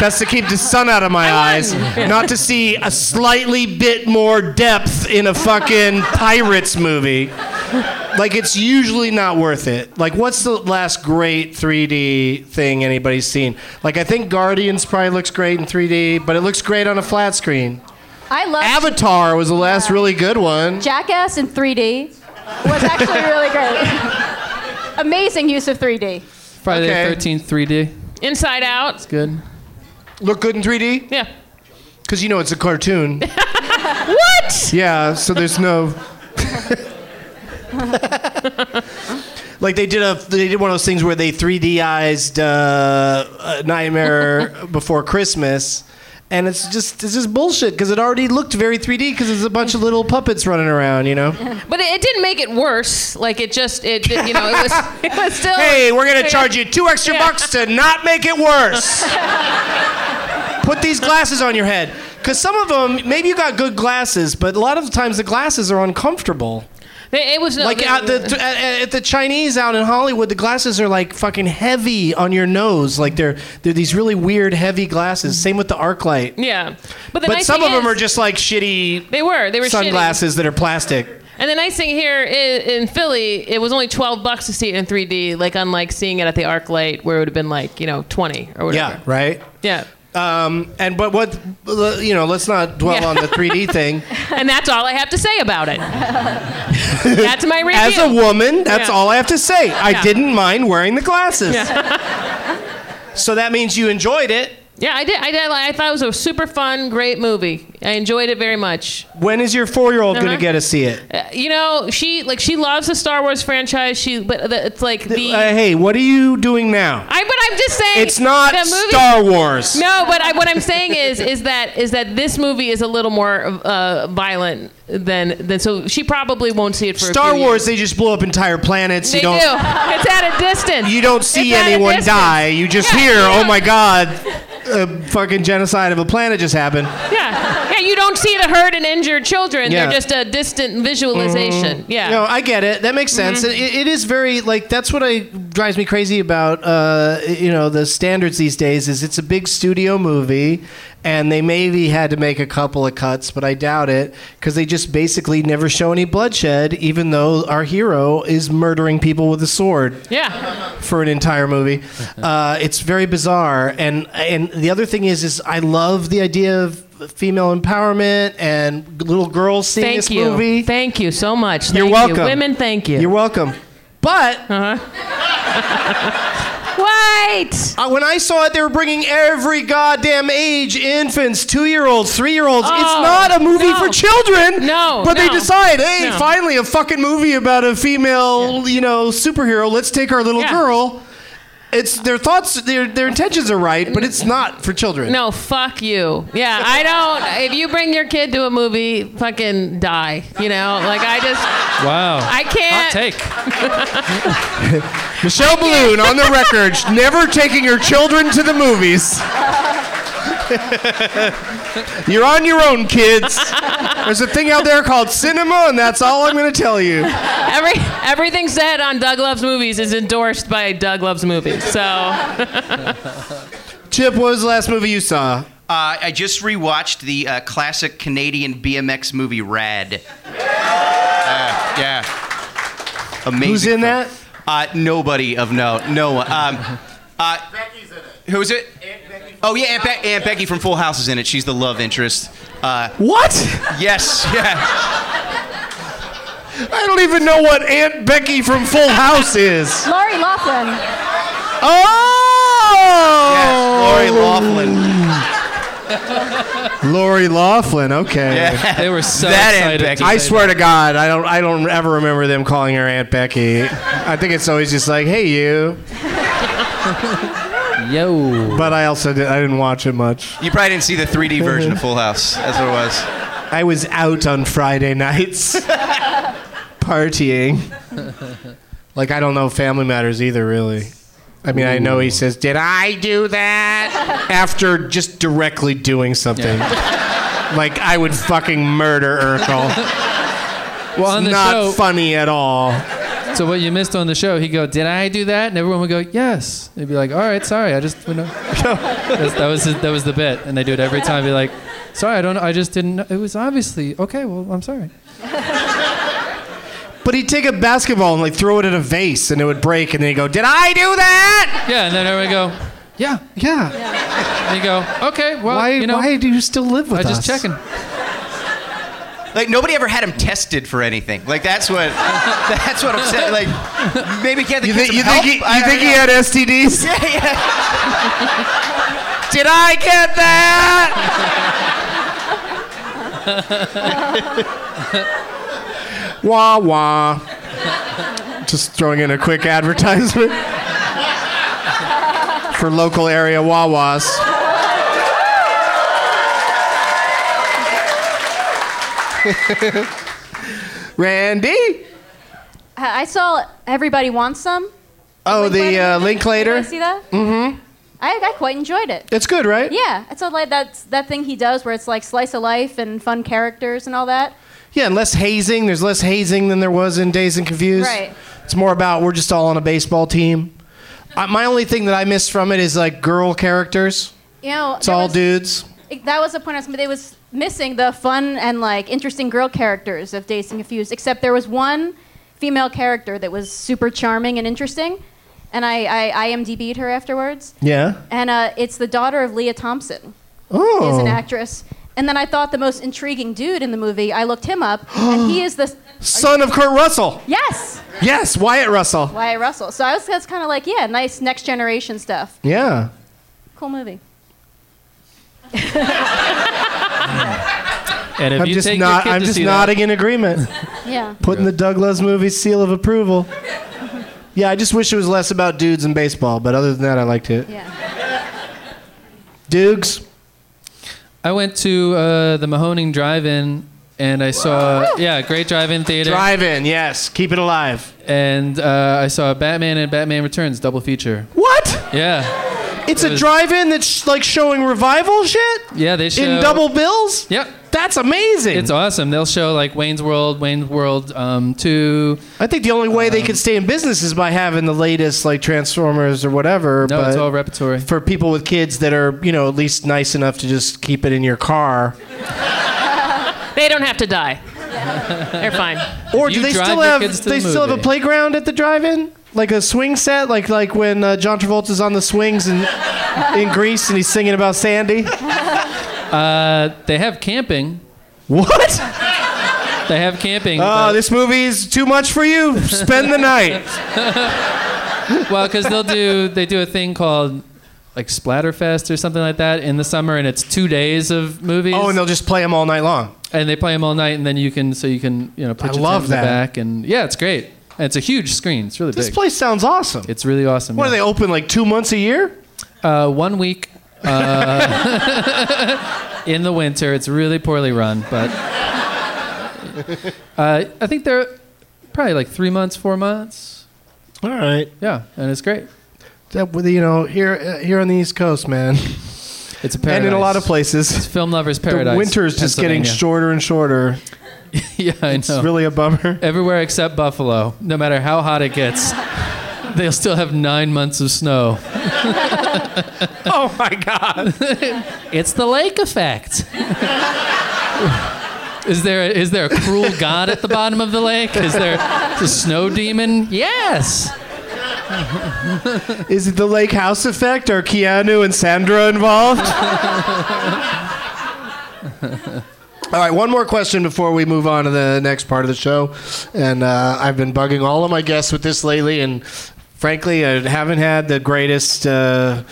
that's to keep the sun out of my eyes, not to see a slightly bit more depth in a fucking (laughs) pirates movie. Like it's usually not worth it. Like what's the last great 3D thing anybody's seen? Like I think Guardians probably looks great in 3D, but it looks great on a flat screen. I love Avatar was the last really good one. Jackass in 3D. Was actually really great. (laughs) Amazing use of 3D. Friday Okay. the 13th 3D. Inside Out. It's good. Look good in 3D? Yeah. Because you know it's a cartoon. (laughs) What? Yeah, so there's no. (laughs) like they did a they did one of those things where they 3Dized uh, a Nightmare (laughs) Before Christmas, and it's just it's just bullshit because it already looked very 3D because there's a bunch of little puppets running around, you know. (laughs) But it, it didn't make it worse. Like it just it did- you know it was (laughs) it was still. Hey, we're gonna charge you two extra Yeah. bucks to not make it worse. (laughs) Put these glasses on your head. Because some of them, maybe you got good glasses, but a lot of the times the glasses are uncomfortable. It, was like at the at, at the Chinese out in Hollywood, the glasses are like fucking heavy on your nose. Like they're they're these really weird heavy glasses. Same with the ArcLight. yeah. But But nice some of them are just like shitty They were. They were shitty. sunglasses that are plastic. And the nice thing here in, in Philly, it was only 12 bucks to see it in 3D, like unlike seeing it at the ArcLight where it would have been like, you know, 20 or whatever. Yeah, right. Yeah. Um, and but what you know, let's not dwell Yeah. on the 3D (laughs) thing. And that's all I have to say about it. (laughs) that's my review. As a woman, that's Yeah. all I have to say. I Yeah. didn't mind wearing the glasses. so that means you enjoyed it. Yeah, I did. I did. I thought it was a super fun, great movie. I enjoyed it very much. When is your four-year-old going Uh-huh. to get to see it? Uh, you know, she like she loves the Star Wars franchise. She, but the, it's like the. Uh, hey, what are you doing now? I, but I'm just saying. It's not movie, Star Wars. No, but I, what I'm saying is, is that is that this movie is a little more uh, violent than than. So she probably won't see it for a Star Wars, they just blow up entire planets. They you do. don't. (laughs) It's at a distance. You don't see It's anyone die. You just Yeah, hear, "Oh my God, a fucking genocide of a planet just happened." Yeah, yeah. You don't see the hurt and injured children. Yeah. They're just a distant visualization. Yeah. No, I get it. That makes sense. Mhm. It, it is very like that's what I drives me crazy about. Uh, you know, the standards these days is it's a big studio movie, and they maybe had to make a couple of cuts, but I doubt it because they just basically never show any bloodshed, even though our hero is murdering people with a sword. yeah. for an entire movie. (laughs) Uh, it's very bizarre, and and the other thing is, is I love the idea of female empowerment and little girls seeing Thank this you. movie. Thank you so much. Thank You're you. welcome. Women, thank you. You're welcome. But (laughs) Wait. uh, when I saw it, they were bringing every goddamn age infants, two year olds, three year olds. it's Oh, not a movie no. for children. No, But they decide, hey, no. finally a fucking movie about a female, you know, superhero. Let's take our little Yeah. girl. It's their thoughts, their their intentions are right, but it's not for children. No, fuck you. Yeah, I don't. If you bring your kid to a movie, fucking die. You know, like I just, Wow. I can't. Hot take. (laughs) Michelle Biloon on the record, never taking her children to the movies. (laughs) You're on your own, kids. There's a thing out there called cinema, and that's all I'm going to tell you. Every everything said on Doug Loves Movies is endorsed by Doug Loves Movies. So (laughs) Chip, what was the last movie you saw? Uh, I just rewatched the uh, classic Canadian BMX movie Rad. (laughs) Uh, yeah. Amazing. Who's in film. that? Uh, nobody of note. No one. Um, uh, Who's it? Oh yeah, Aunt, Be- Aunt Becky from Full House is in it. She's the love interest. Uh, What? yes, yeah. I don't even know what Aunt Becky from Full House is. Lori Loughlin. Oh! Yes, Lori Loughlin. (laughs) Lori Loughlin, okay. Yeah. They were so That Aunt. Becky. I say swear to God, I don't. I don't ever remember them calling her Aunt Becky. I think it's always just like, "Hey, you." That. Yo. But I also did, I didn't watch it much. You probably didn't see the 3D (laughs) version of Full House. That's what it was. I was out on Friday nights (laughs) partying. like I don't know Family Matters either, really. I mean, I know he says, "Did I do that?" after just directly doing something. like I would fucking murder Urkel. Well, on the Not show, funny at all. So what you missed on the show, he'd go, "Did I do that?" And everyone would go, "Yes." They'd be like, "All right, sorry, I just you know." (laughs) That was his, that was the bit, and they do it every time. Be like, "Sorry, I don't. know. I just didn't. know. It was obviously okay. Well, I'm sorry." (laughs) But he'd take a basketball and like throw it in a vase, and it would break, and then he'd go, "Did I do that?" Yeah, and then everyone go, "Yeah." Yeah. And you go, "Okay, well, Why? you know, why do you still live with I us? just checking." Like nobody ever had him tested for anything. Like that's what (laughs) that's what I'm saying. Like maybe get the You kids think, you some think help? he, you don't think he had STDs? (laughs) Yeah, yeah. Did I get that? (laughs) wah wah. Just throwing in a quick advertisement for local area Wawas. (laughs) Randi? I I saw Everybody Wants Some. Oh, the uh, Did Linklater? guys see that? Mm-hmm. I, I quite enjoyed it. It's good, right? Yeah, it's a, like that that thing he does where it's like slice of life and fun characters and all that. Yeah, and less hazing. There's less hazing than there was in Dazed and Confused. Right. It's more about we're just all on a baseball team. Uh, my only thing that I missed from it is like girl characters. You know, It's all was- dudes. it- that was the point I was making. It was missing the fun and like interesting girl characters of Dazed and Confused. Except there was one female character that was super charming and interesting, and I, I IMDb'd her afterwards. Yeah. And uh, it's the daughter of Lea Thompson. Oh. Is an actress. And then I thought the most intriguing dude in the movie. I looked him up, and he is the (gasps) Son of Kurt Russell. yes Yes, Wyatt Russell. Wyatt Russell. So I was that's kind of like yeah, nice next generation stuff. Yeah. Cool movie. (laughs) And if I'm you just take not. your kid I'm to just see nodding in agreement. Yeah. Putting the Douglas Loves Movies seal of approval. Yeah, I just wish it was less about dudes and baseball, but other than that, I liked it. Yeah. Dudes. I went to uh, the Mahoning Drive-In, and I saw yeah, great drive-in theater. Drive-in, yes. Keep it alive. And uh, I saw Batman and Batman Returns double feature. What? Yeah, It's a drive-in that's like showing revival shit yeah, they show in double bills. Yep. That's amazing. It's awesome. They'll show like Wayne's World, Wayne's World um, 2. I think the only way they Um, could stay in business is by having the latest like Transformers or whatever. No, but it's all repertory. for people with kids that are you know at least nice enough to just keep it in your car. (laughs) They don't have to die. They're fine. Or do you they drive still your have kids to they the still have a movie. playground at the drive-in? Like a swing set, like like when uh, John Travolta's on the swings in in Grease and he's singing about Sandy. (laughs) Uh, they have camping. What? They have camping. Oh, but- this movie is too much for you. Spend the night. (laughs) well, because they'll do they do a thing called like Splatterfest or something like that in the summer, and it's two days of movies. Oh, and they'll just play them all night long. and they play them all night, and then you can so you can you know put I your love tent that. back, and yeah, it's great. And it's a huge screen. It's really This big. place sounds awesome. it's really awesome. What are they open like two months a year? Uh, one week uh, (laughs) in the winter. It's really poorly run, but uh, I think they're probably like three months, four months. All right. Yeah, and it's great. That, with- you know, here uh, here on the East Coast, man, It's a paradise. and in a lot of It's places, film lovers' paradise. the winter is just getting shorter and shorter. (laughs) yeah, I It's know. really a bummer. (laughs) Everywhere except Buffalo, no matter how hot it gets, (laughs) they'll still have nine months of snow. oh my God! It's the lake effect. Is there a, is there a cruel god at the bottom of the lake? Is there a snow demon? Yes. Is it the Lake House effect? Are Keanu and Sandra involved? All right, one more question before we move on to the next part of the show. And uh, I've been bugging all of my guests with this lately, and frankly, I haven't had the greatest. Uh,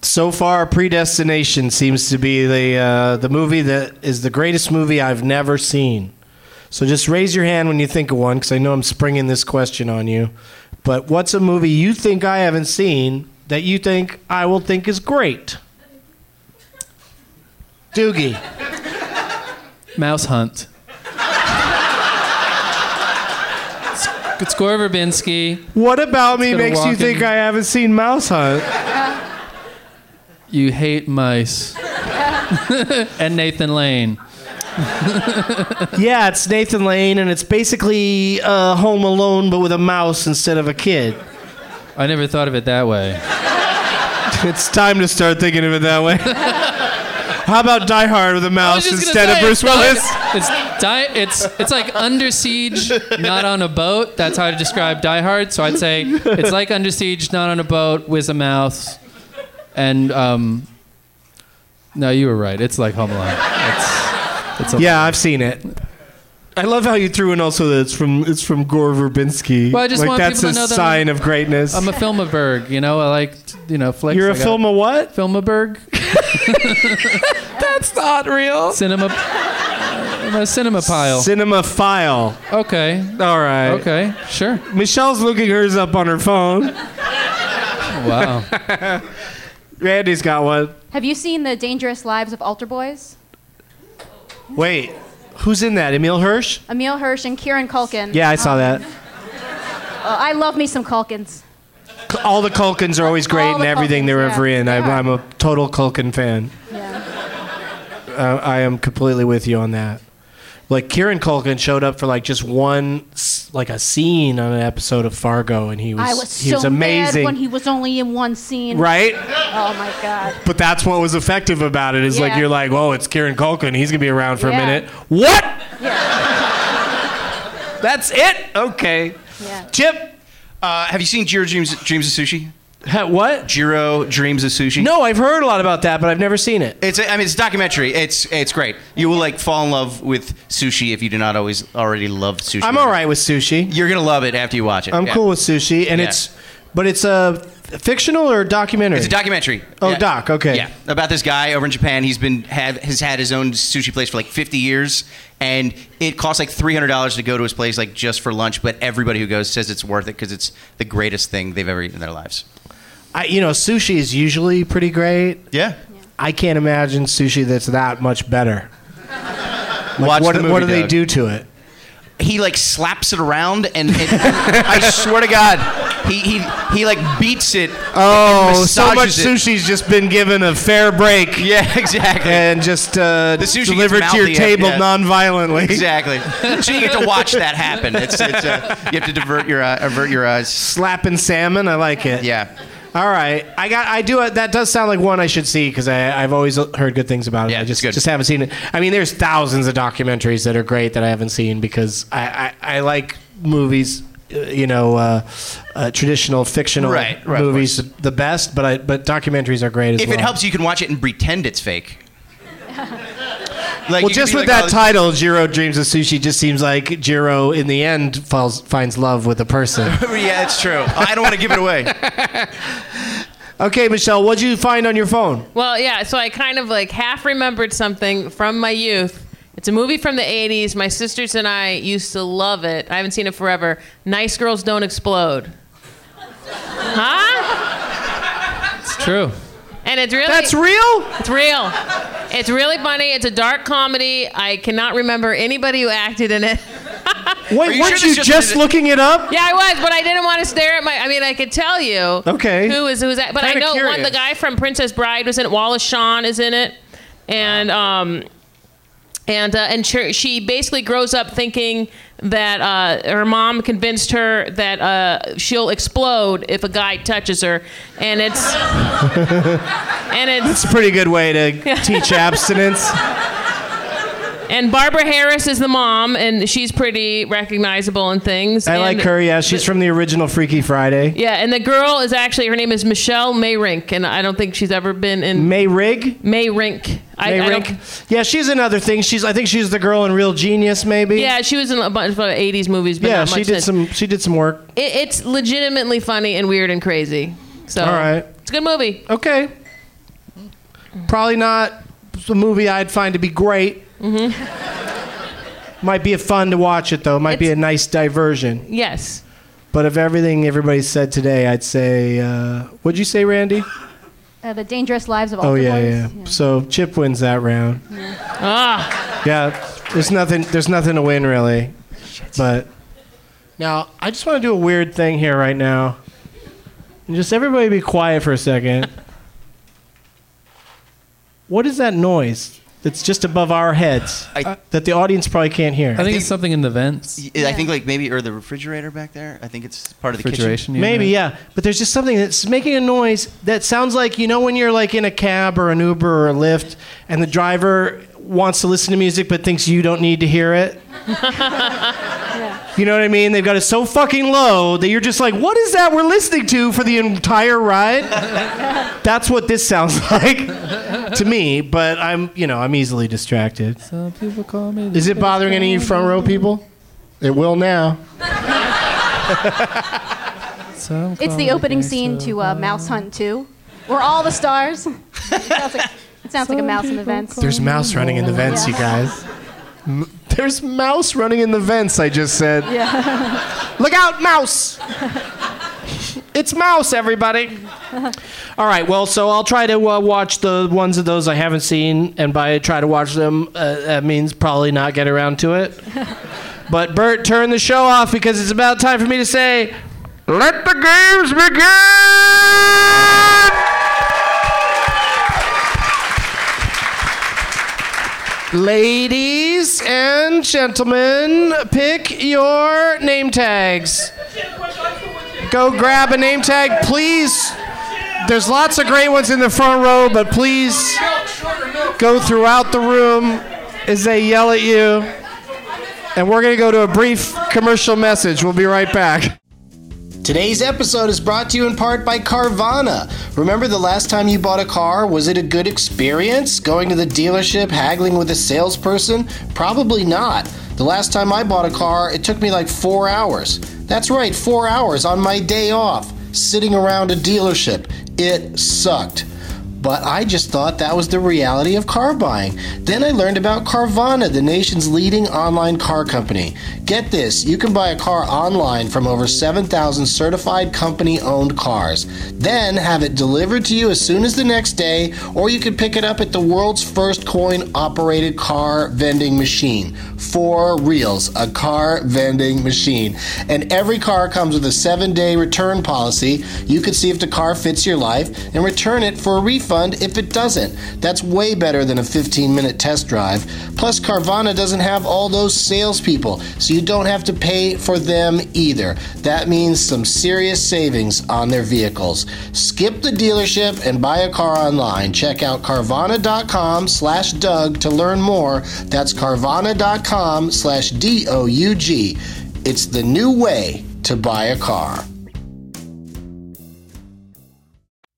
so far, Predestination seems to be the uh, the movie that is the greatest movie I've never seen. So just raise your hand when you think of one, because I know I'm springing this question on you. But what's a movie you think I haven't seen that you think I will think is great? Doogie. Mouse Hunt. It's Gore Verbinski. What about me makes you walk think in- I haven't seen Mouse Hunt? You hate mice. (laughs) and Nathan Lane. yeah, it's Nathan Lane, and it's basically uh, Home Alone, but with a mouse instead of a kid. I never thought of it that way. (laughs) it's time to start thinking of it that way. (laughs) How about Die Hard with a mouse instead of Bruce Willis? It's di- it's it's like Under Siege, not on a boat. That's how to describe Die Hard. So I'd say it's like Under Siege, not on a boat, with a mouse, and um. No, you were right. It's like Home Alone. It's, it's a Yeah, I've seen it. I love how you threw in also that it's from it's from Gore Verbinski. Well, I just like want that's people a to know that sign I'm- of greatness. I'm a filmaberg, you know. I like, you know, flicks. You're a film of what? Filmaberg. (laughs) That's not real. Cinema. I'm a cinema pile. Cinema file. Okay. All right. Okay. Sure. Michelle's looking hers up on her phone. Wow. (laughs) Randi's got one. Have you seen the Dangerous Lives of Altar Boys? Wait, who's in that? Emile Hirsch? Emile Hirsch and Kieran Culkin. Yeah, I saw Um, that. uh, I love me some Culkins. All the Culkins are always great All in the everything they're Culkins, ever in. I'm. I'm a total Culkin fan. Uh, I am completely with you on that. Like Kieran Culkin showed up for like just one, like a scene on an episode of Fargo, and he was I was he so was amazing. mad when he was only in one scene. Right? Oh my god. But that's what was effective about it. Is like you're like, oh, it's Kieran Culkin. He's gonna be around for Yeah. a minute. What? Yeah. That's it. Okay. Yeah. Chip. Uh, have you seen Jiro Dreams, Dreams of Sushi? What? Jiro Dreams of Sushi. No, I've heard a lot about that, but I've never seen it. It's a, I mean it's a documentary. It's it's great. You will like fall in love with sushi if you do not always already love sushi. I'm all right with sushi. You're gonna love it after you watch it. I'm Yeah. cool with sushi, and Yeah. it's, but it's a fictional or documentary. It's a documentary. Oh, Yeah. doc. Okay. Yeah, about this guy over in Japan. He's been have has had his own sushi place for like 50 years, and it costs like 300 dollars to go to his place, like just for lunch. But everybody who goes says it's worth it because it's the greatest thing they've ever eaten in their lives. I, you know, sushi is usually pretty great. Yeah. I can't imagine sushi that's that much better. (laughs) Like, Watch what, the movie, what do they Doug. do to it? He like slaps it around, and, and (laughs) I swear to God, he he he like beats it. Oh, so much massages it. sushi's just been given a fair break. (laughs) Yeah, exactly. And just uh, The sushi gets delivered to your mouthy, table yeah. non-violently. Exactly. So you get to watch that happen. It's, it's uh, you have to divert your uh, avert your eyes. Slapping salmon, I like it. Yeah. All right, I got. I do. That does sound like one I should see because I've always heard good things about it. Yeah, I just good. just haven't seen it. I mean, there's thousands of documentaries that are great that I haven't seen because I I, I like movies. uh, You know, uh, uh, traditional fictional Right, right, movies the best, but I but documentaries are great as If well. If it helps, you can watch it and pretend it's fake. (laughs) Like, well, just with like, that oh, title, Jiro Dreams of Sushi, just seems like Jiro in the end falls finds love with a person. (laughs) yeah, it's true. I don't want to give it away. (laughs) okay, Michelle, what'd you find on your phone? Well, yeah, so I kind of like half remembered something from my youth. It's a movie from the 80s. My sisters and I used to love it. I haven't seen it forever. Nice Girls Don't Explode. Huh? It's true. And it's really That's real. It's real. It's really funny. It's a dark comedy. I cannot remember anybody who acted in it. Wait, you weren't sure you just, just- looking it up? Yeah, I was, but I didn't want to stare at my. I mean, I could tell you. Okay. Who is who is that? But I Kinda know one. The guy from Princess Bride was in it. Wallace Shawn is in it, and um, and uh, and she, basically grows up thinking that uh, her mom convinced her that uh, she'll explode if a guy touches her, and it's (laughs) and it's It's a pretty good way to (laughs) teach abstinence. And Barbara Harris is the mom, and she's pretty recognizable in things. I like her. Yeah, she's from the original Freaky Friday. Yeah, and the girl is actually her name is Michelle Meyrink, and I don't think she's ever been in May Rig. Meyrink. I, May I Rink. Yeah, she's in other things. She's. I think she's the girl in Real Genius, maybe. Yeah, she was in a bunch of '80s movies, but Yeah, she did some. She did some work. It, it's legitimately funny and weird and crazy. So, All right. it's a good movie. Okay. Probably not a movie I'd find to be great. Mm-hmm. Might be a fun to watch it though. Might be a nice diversion. Yes. But of everything everybody said today, I'd say. Uh, what'd you say, Randi? Uh, the Dangerous Lives of all. Oh Altar yeah, yeah. So Chip wins that round. Ah, Yeah. There's nothing. There's nothing to win really. But Now, I just want to do a weird thing here right now. And just everybody be quiet for a second. What is that noise that's just above our heads I- that the audience probably can't hear? I think it's something in the vents. I think like maybe or the refrigerator back there. I think it's part of the Refrigeration. kitchen. you Maybe, know? yeah. But there's just something that's making a noise that sounds like, you know, when you're like in a cab or an Uber or a Lyft and the driver wants to listen to music but thinks you don't need to hear it. (laughs) You know what I mean? They've got it so fucking low that you're just like, what is that we're listening to for the entire ride? That's what this sounds (laughs) like to me, but I'm, you know, I'm easily distracted. Some people call me. Is it bothering any of you front row people? It will now. It's the opening scene to uh, Mouse Hunt 2, where all the stars. (laughs) it sounds like, it sounds like a mouse in the vents. There's mouse running in the vents, you guys. M- There's mouse running in the vents, I just said. Yeah. (laughs) Look out, mouse! (laughs) It's mouse, everybody. All right, well, so I'll try to uh, watch the ones of those I haven't seen, and by try to watch them, uh, that means probably not get around to it. (laughs) But Bert, turn the show off because it's about time for me to say, "Let the games begin!" Ladies and gentlemen, pick your name tags. Go grab a name tag, please. There's lots of great ones in the front row, but please go throughout the room as they yell at you. And we're going to go to a brief commercial message. We'll be right back. Today's episode is brought to you in part by Carvana. Remember the last time you bought a car? Was it a good experience? Going to the dealership, haggling with a salesperson? Probably not. The last time I bought a car, it took me like four hours. That's right, four hours on my day off, sitting around a dealership. It sucked. But I just thought that was the reality of car buying. Then I learned about Carvana, the nation's leading online car company. Get this you can buy a car online from over 7,000 certified company owned cars, then have it delivered to you as soon as the next day, or you can pick it up at the world's first coin operated car vending machine. For reals, a car vending machine. And every car comes with a seven day return policy. You can see if the car fits your life and return it for a refund if it doesn't. That's way better than a 15 minute test drive. Plus, Carvana doesn't have all those salespeople, so you don't have to pay for them either. That means some serious savings on their vehicles. Skip the dealership and buy a car online. Check out Carvana.com slash Doug to learn more. That's Carvana.com slash D O U G. It's the new way to buy a car.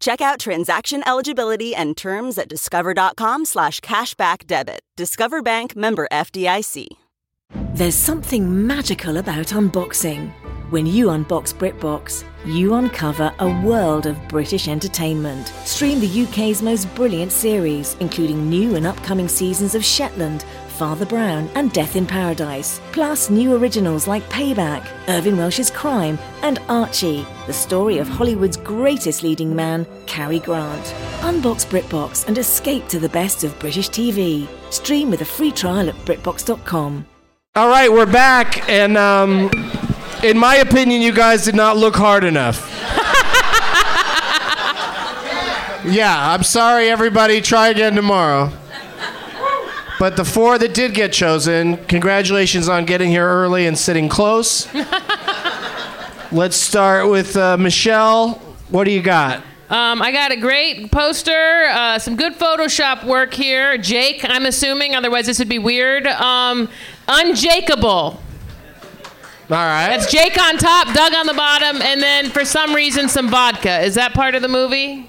Check out transaction eligibility and terms at discover.com slash cashback debit. Discover Bank member FDIC. There's something magical about unboxing. When you unbox BritBox, you uncover a world of British entertainment. Stream the UK's most brilliant series, including new and upcoming seasons of Shetland, Father Brown, and Death in Paradise. Plus, new originals like Payback, Irvine Welsh's Crime, and Archie, the story of Hollywood's greatest leading man, Cary Grant. Unbox BritBox and escape to the best of British TV. Stream with a free trial at BritBox.com. All right, we're back, and um, in my opinion, you guys did not look hard enough. (laughs) yeah, I'm sorry, everybody. Try again tomorrow. But the four that did get chosen, congratulations on getting here early and sitting close. (laughs) Let's start with uh, Michelle. What do you got? Um, I got a great poster, uh, some good Photoshop work here. Jake, I'm assuming, otherwise this would be weird. Um, unjakeable. All right. That's Jake on top, Doug on the bottom, and then for some reason some vodka. Is that part of the movie?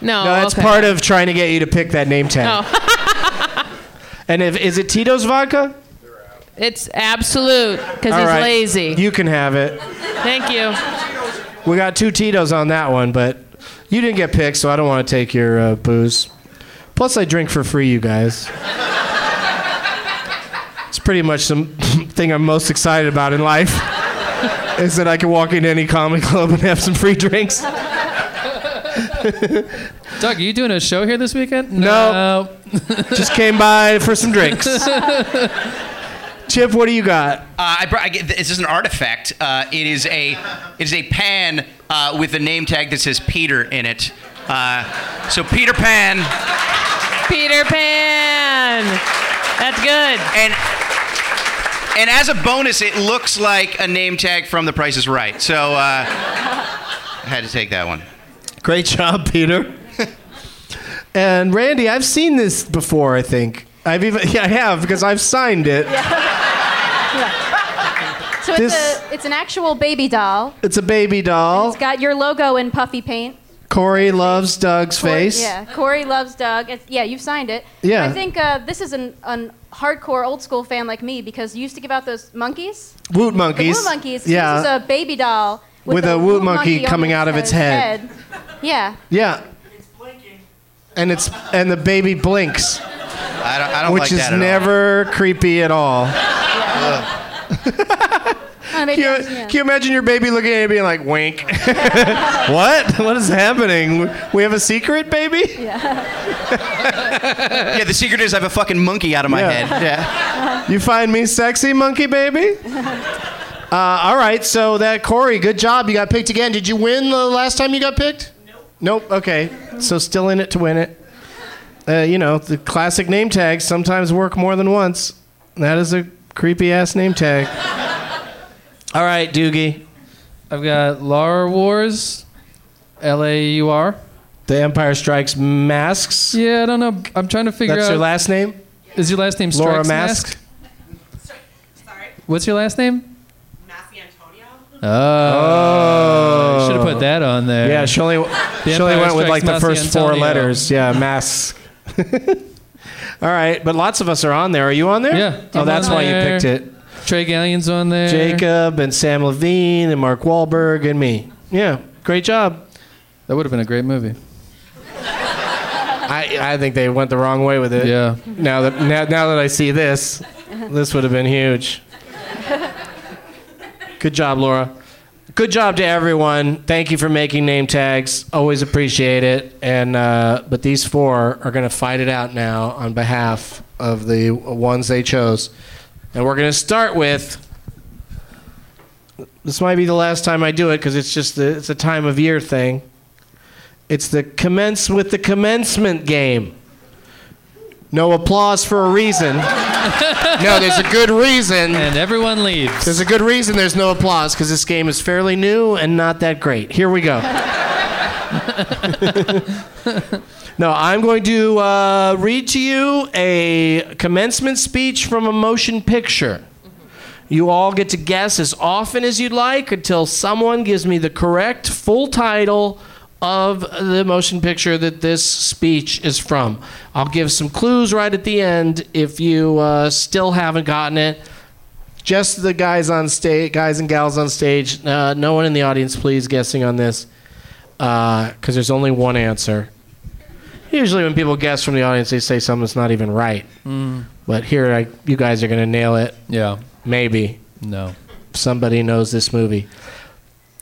No. no, that's okay. part of trying to get you to pick that name tag. Oh. (laughs) And if is it Tito's vodka? it's Absolut because All he's right. lazy. You can have it. Thank you. We got two Tito's on that one, but You didn't get picked, so I don't want to take your uh, booze. Plus, I drink for free, you guys. it's pretty much the (laughs) thing I'm most excited about in life. (laughs) is that I can walk into any comedy club and have some free drinks. (laughs) Doug, are you doing a show here this weekend? No. Just came by for some drinks. (laughs) Chip, what do you got? Uh, I brought, I get, this is an artifact. Uh, it is a it is a pan uh, with a name tag that says Peter in it. Uh, so Peter Pan. Peter Pan. That's good. And and as a bonus, it looks like a name tag from The Price Is Right. So uh, I had to take that one. Great job, Peter. And Randi, I've seen this before. I think I've even (laughs) yeah, I have because I've signed it. Yeah. (laughs) So it's, This- a, it's an actual baby doll. It's a baby doll. It's got your logo in puffy paint. Corey loves Doug's Corey- face. Yeah, Corey loves Doug. It's, yeah, you've signed it. Yeah. I think uh, this is an, an hardcore old school fan like me because you used to give out those monkeys. Woot monkeys. The Woo monkeys. Yeah. This is a baby doll With a woot monkey on coming out of its head. Yeah. Yeah. And it's and the baby blinks, I don't, I don't which like is that at all. never creepy at all. Can you, can you imagine your baby looking at you and being like, wink? (laughs) what? What is happening? We have a secret, baby? Yeah. yeah, the secret is I have a fucking monkey out of my Yeah. head. Yeah. You find me sexy, monkey baby? (laughs) Uh, all right, so that Corey, good job. You got picked again. Did you win the last time you got picked? Nope. Okay. So still in it to win it. Uh, you know, the classic name tags sometimes work more than once. That is a creepy ass name tag. (laughs) all right, Doogie. I've got Laura Wars, L A U R. The Empire Strikes Masks. Yeah, I don't know. I'm trying to figure That's out. your last name? Is your last name Laura Strikes Mask? What's your last name? Antonio. Oh. Should have put that on there. Yeah, she only, she only went with like the first four letters. Yeah, mask. (laughs) All right, but lots of us are on there. Are you on there? Yeah. Oh, I'm that's why you picked it. Trey Gallion's on there. Jacob and Sam Levine and Mark Wahlberg and me. Yeah, great job. That would have been a great movie. I, I think they went the wrong way with it. Yeah. Now that now, now that I see this, this would have been huge. Good job, Laura. Good job to everyone. Thank you for making name tags. Always appreciate it. And uh, but these four are going to fight it out now on behalf of the ones they chose. And we're going to start with. This might be the last time I do it because it's just the, it's a time of year thing. It's the commence with the commencement game. No applause for a reason. (laughs) no, there's a good reason. And everyone leaves. There's a good reason there's no applause because this game is fairly new and not that great. Here we go. (laughs) no, I'm going to uh, read to you a commencement speech from a motion picture. You all get to guess as often as you'd like until someone gives me the correct full title of the motion picture that this speech is from. I'll give some clues right at the end if you uh, still haven't gotten it. Just the guys on stage, guys and gals on stage. Uh, no one in the audience, please, guessing on this, because there's only one answer. Usually, when people guess from the audience, they say something that's not even right. Mm. But here, I, you guys are going to nail it. Yeah. Maybe. No. Somebody knows this movie.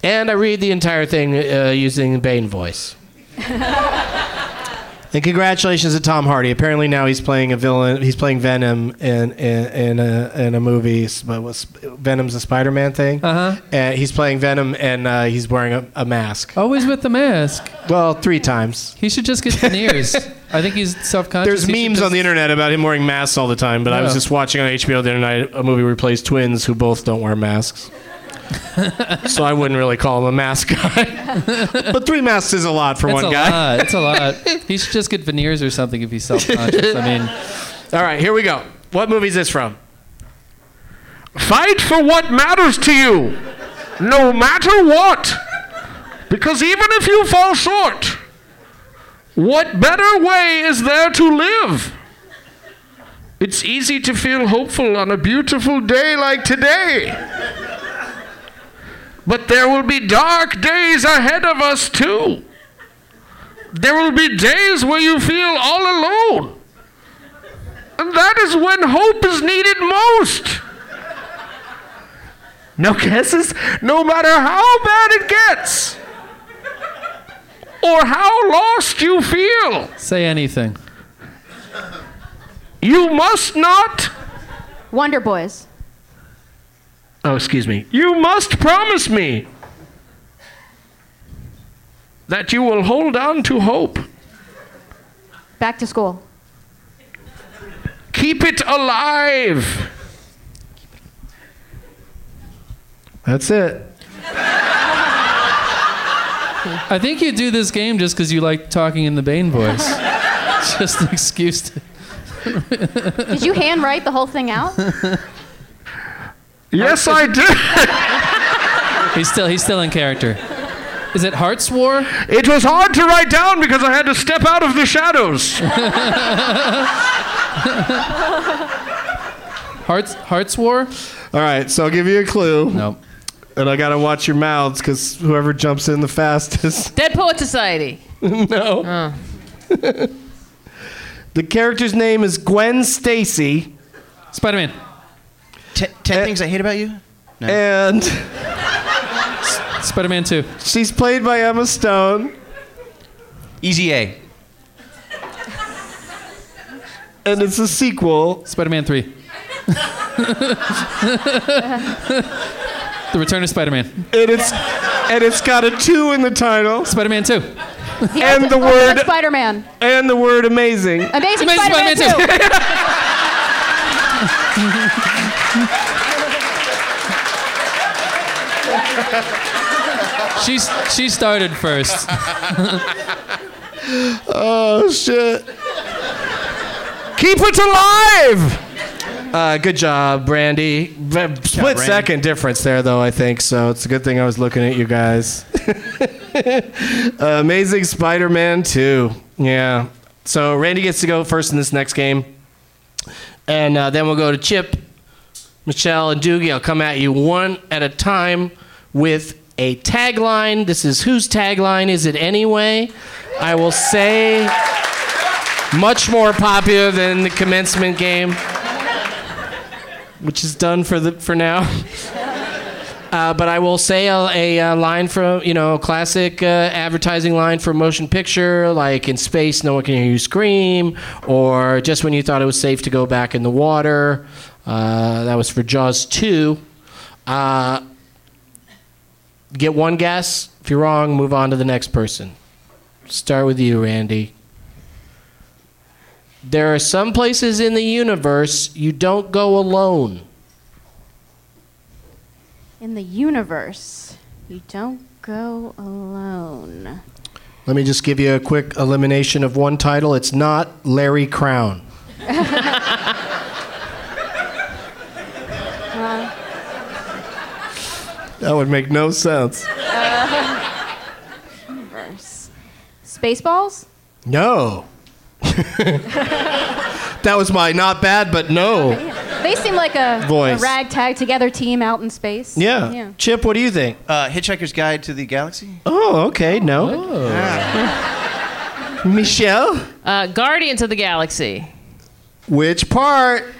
And I read the entire thing uh, using Bane voice. (laughs) and congratulations to Tom Hardy. Apparently now he's playing a villain. He's playing Venom in in, in a in a movie. But was Venom's a Spider-Man thing. Uh huh. And he's playing Venom, and uh, he's wearing a, a mask. Always with the mask. Well, three times. He should just get veneers. I think he's self-conscious. There's He memes just- on the internet about him wearing masks all the time, but I was just watching on HBO the other night a movie where he plays twins who both don't wear masks. (laughs) so I wouldn't really call him a mask guy. (laughs) but three masks is a lot for one a guy. lot. It's a lot. (laughs) He should just get veneers or something if he's self-conscious. I mean, All right, here we go. What movie is this from? Fight for what matters to you, no matter what. Because even if you fall short, what better way is there to live? It's easy to feel hopeful on a beautiful day like today. But there will be dark days ahead of us, too. there will be days where you feel all alone. And that is when hope is needed most. No guesses, no matter how bad it gets, or how lost you feel, Say anything. you must not. Wonder Boys. Oh, excuse me. You must promise me that you will hold on to hope. Back to school. Keep it alive. That's it. (laughs) I think you do this game just because you like talking in the Bane voice. (laughs) just an excuse to. Did you handwrite the whole thing out? (laughs) Yes, I did. (laughs) He's still he's still in character. Is it Hart's War? It was hard to write down because I had to step out of the shadows. (laughs) Hearts Hart's War? All right, so I'll give you a clue. Nope. And I gotta watch your mouths because whoever jumps in the fastest. (laughs) Dead Poet Society. no. Oh. the character's name is Gwen Stacy. Spider Man. Ten, ten eh, things I hate about you. And Spider Man 2. she's played by Emma Stone. Easy A. And it's a sequel. Spider Man 3. the Return of Spider Man. And it's and it's got a two in the title. Spider Man 2. And the word Spider Man. and the word amazing. Amazing, Amazing Spider-Man, Spider-Man 2. She's (laughs) she started first. (laughs) Oh shit. Keep it alive. Uh, good job, Brandy. V- Split Brandy. second difference there, though. I think so. It's a good thing I was looking at you guys. (laughs) Amazing Spider-Man 2. Yeah. So Randi gets to go first in this next game, and uh, then we'll go to Chip, Michelle, and Doogie. I'll come at you one at a time with a tagline. This is whose tagline is it anyway? I will say much more popular than the commencement game, which is done for the for now. (laughs) Uh, but I will say a, a, line from you know classic uh, advertising line for motion picture, like in space, no one can hear you scream, or just when you thought it was safe to go back in the water. Uh, that was for Jaws two. Uh, get one guess. If you're wrong, move on to the next person. Start with you, Randi. There are some places in the universe you don't go alone. In the universe, you don't go alone. Let me just give you a quick elimination of one title. It's not Larry Crown. (laughs) Uh, That would make no sense. uh, universe. Spaceballs? No. (laughs) that was my not bad, but no. They seem like a, a Voice. ragtag together team out in space. Yeah. Yeah. Chip, what do you think? Uh, Hitchhiker's Guide to the Galaxy. Oh, okay. No. (laughs) Michelle? Uh, Guardians of the Galaxy. Which part?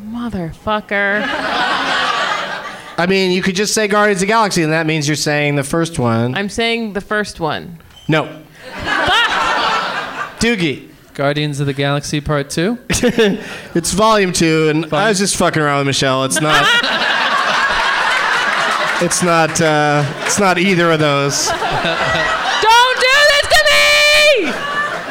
Motherfucker. (laughs) I mean, you could just say Guardians of the Galaxy, and that means you're saying the first one. I'm saying the first one. No. (laughs) Doogie. Guardians of the Galaxy Part 2. (laughs) it's volume two, and I was just fucking around with Michelle. It's not. (laughs) it's not. Uh, it's not either of those. Don't do this to me!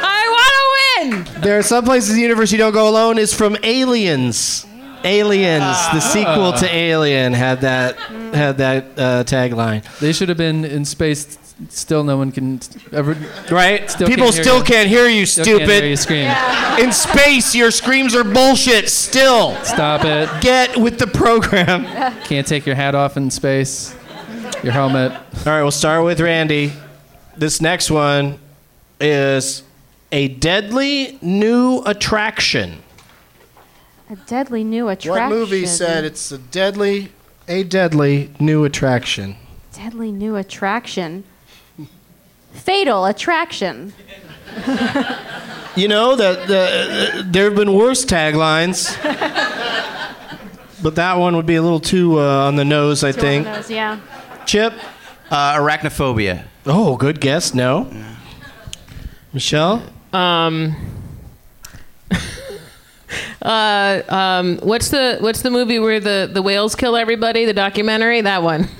I want to win! There are some places in the universe you don't go alone. Is from Aliens. Aliens, the sequel to Alien, had that had that uh, tagline. They should have been in space. Still, no one can ever. Right? Still People can't hear still you. can't hear you, Still stupid. Can't hear you scream. In space, your screams are bullshit. Still, Stop it. get with the program. (laughs) Can't take your hat off in space. Your helmet. All right, we'll start with Randi. This next one is a deadly new attraction. A deadly new attraction. What movie said it's a deadly, a deadly new attraction? Deadly new attraction. Fatal attraction. (laughs) You know that uh, there have been worse taglines, but that one would be a little too uh, on the nose, I think. On the Nose, yeah. Chip. Uh, arachnophobia. Oh, good guess. No. Michelle. Um. (laughs) uh, um, what's the what's the movie where the, the whales kill everybody? The documentary, that one. (laughs)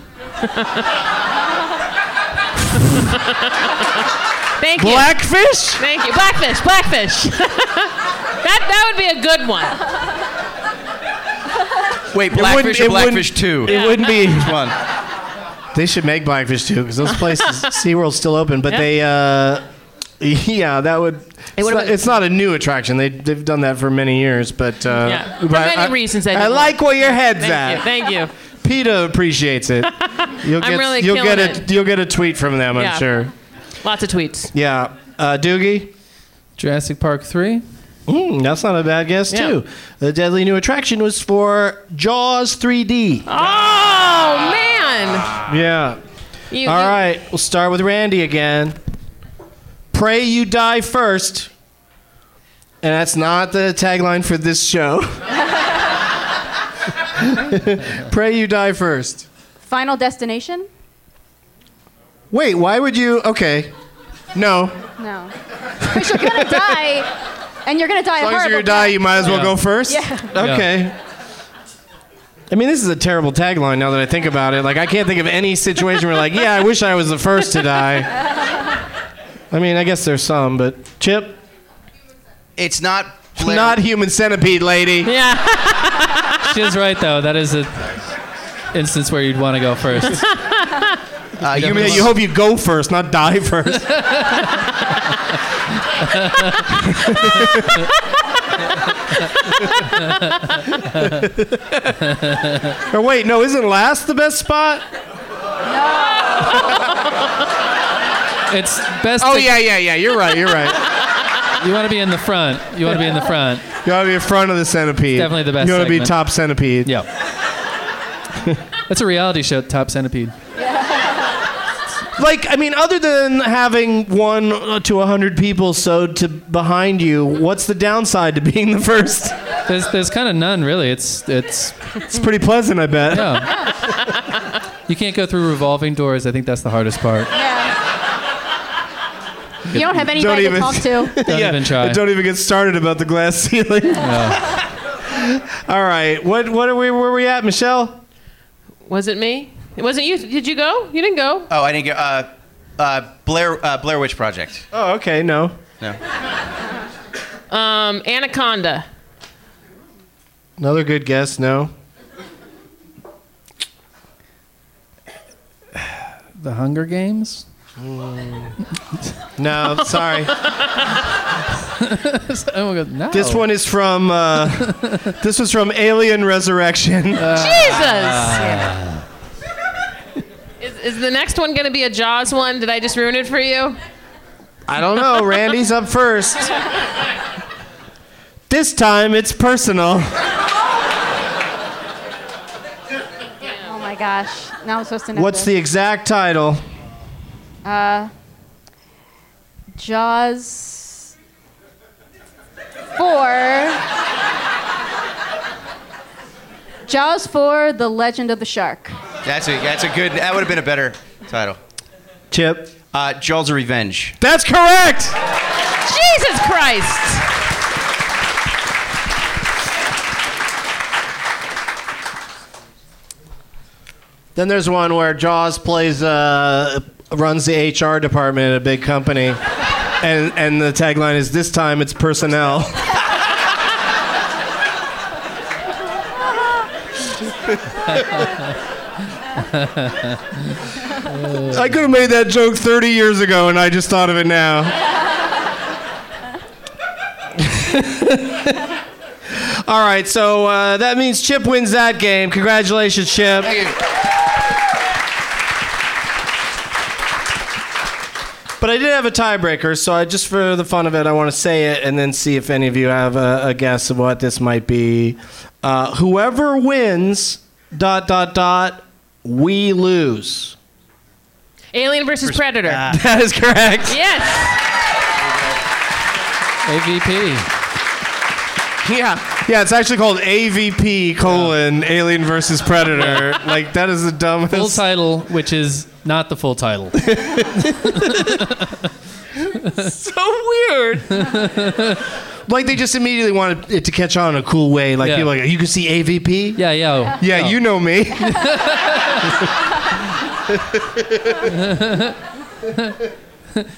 Thank you. Blackfish. Thank you. Blackfish. Blackfish. (laughs) that that would be a good one. Wait, Blackfish or Blackfish 2? It wouldn't be. Which one? They should make Blackfish Two because those places, (laughs) SeaWorld's still open, but Yeah. they, uh, yeah, that would. It's not, been- it's not a new attraction. They, they've done that for many years, but. Uh, Yeah. For but many I, reasons, I I like where your head's Thank at. you. Thank you. (laughs) PETA appreciates it. (laughs) You'll I'm get, really you'll get a it. you'll get a tweet from them, I'm sure. Lots of tweets. Yeah, uh, Doogie. Jurassic Park three. Mm, that's not a bad guess Yeah. too. The deadly new attraction was for Jaws 3D. Oh man. Yeah. You, All you- right, we'll start with Randi again. Pray you die first. And that's not the tagline for this show. (laughs) Pray you die first. Final destination? Wait, why would you? Okay. No. No. Because you're gonna die, and you're gonna die As a long as horrible you're gonna die, you might as well Yeah. go first? Yeah. Okay. I mean, this is a terrible tagline now that I think about it. Like, I can't think of any situation where, like, yeah, I wish I was the first to die. I mean, I guess there's some, but Chip, It's not. Blair- (laughs) not human centipede, lady. Yeah. (laughs) She is right though. That is a instance where you'd want to go first. (laughs) Uh, You, human, you hope you go first, not die first. or wait, no, isn't last the best spot? It's best. Oh to- yeah, yeah, yeah. You're right. You're right. You want to be in the front. You want to be in the front. You want to be in front of the centipede. Definitely the best You want to be top centipede. Yeah. That's a reality show. Top centipede. Like, I mean, other than having one to a hundred people sewed to behind you, what's the downside to being the first? There's there's kind of none really. It's it's It's pretty pleasant, I bet. yeah. You can't go through revolving doors. I think that's the hardest part. You don't have anybody even- to talk to. (laughs) Don't even try. Don't even get started about the glass (laughs) ceiling. (laughs) All right, what what are we? Where are we at, Michelle? Was it me? It wasn't you. Did you go? You didn't go. oh, I didn't get. Uh, uh, Blair uh, Blair Witch Project. Oh, okay, no. No. Um, Anaconda. Another good guess. No. The Hunger Games. Mm. No, sorry. (laughs) Oh, no. This one is from. Uh, this was from Alien Resurrection. (laughs) Uh, Jesus. Uh. (laughs) Is, is the next one going to be a Jaws one? Did I just ruin it for you? I don't know. Randi's up first. This time it's personal. Oh my gosh. Now I'm supposed to know. What's the exact title? Uh, Jaws 4. Jaws 4 The Legend of the Shark. That's a that's a good. That would have been a better title. Chip. Uh, Jaws of Revenge. That's correct. Jesus Christ. Then there's one where Jaws plays, uh, runs the HR department at a big company, and and the tagline is "This time it's personnel." (laughs) I could have made that joke 30 years ago, and I just thought of it now. (laughs) All right, so uh, that means Chip wins that game. Congratulations, Chip. But I did have a tiebreaker, so I just for the fun of it, I want to say it and then see if any of you have a, a guess of what this might be. Uh, whoever wins, dot dot dot, we lose. Alien versus Predator. (laughs) That is correct. Yes. AVP. Yeah, yeah. It's actually called AVP colon Alien versus Predator. (laughs) like that is the dumbest. Full title, which is not the full title. (laughs) so weird. like they just immediately wanted it to catch on in a cool way. Like Yeah. people are like you can see AVP. Yeah, yo. Yeah, yo. you know me. (laughs)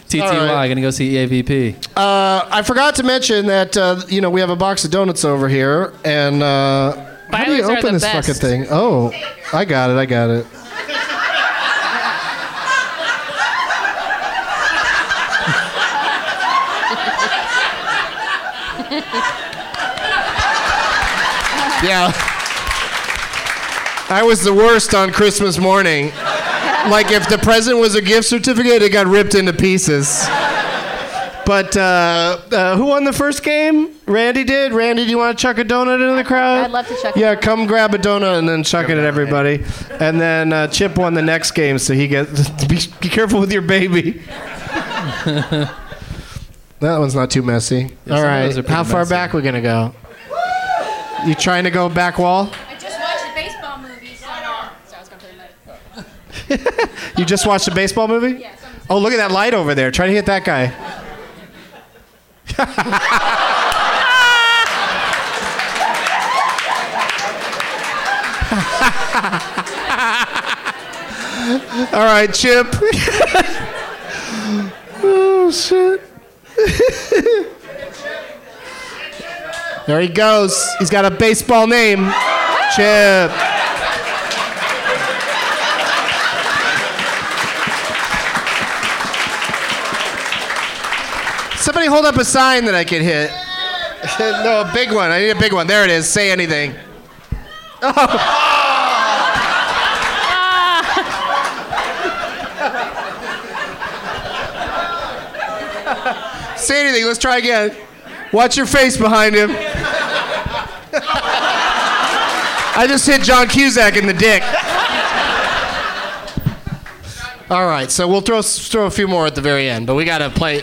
TTY, All right. gonna go see E AVP. Uh, I forgot to mention that uh, you know we have a box of donuts over here, and uh, how do you Beiler's are open the this fucking thing? Oh, I got it. I got it. Yeah. I was the worst on Christmas morning. Like if the present was a gift certificate, it got ripped into pieces. But uh, uh, who won the first game? Randi did. Randi, do you want to chuck a donut into the crowd? I'd love to chuck a Yeah, come grab a donut and then chuck it at everybody. And then uh, Chip won the next game, so he gets. (laughs) Be, be careful with your baby. (laughs) that one's not too messy. Yeah, All some of right, those are pretty how far messy. back we gonna go? You trying to go back wall? I just watched a baseball movie, so I was gonna put it (laughs) You just watched a baseball movie? Yeah, some- Oh, look at that light over there. Try to hit that guy. (laughs) All right, Chip. (laughs) oh, shit. There he goes. He's got a baseball name. Chip. Somebody hold up a sign that I can hit. (laughs) no, a big one. I need a big one. There it is. Say anything. (laughs) Say anything. Let's try again. Watch your face behind him. I just hit John Cusack in the dick. All right, so we'll throw throw a few more at the very end, but we gotta play.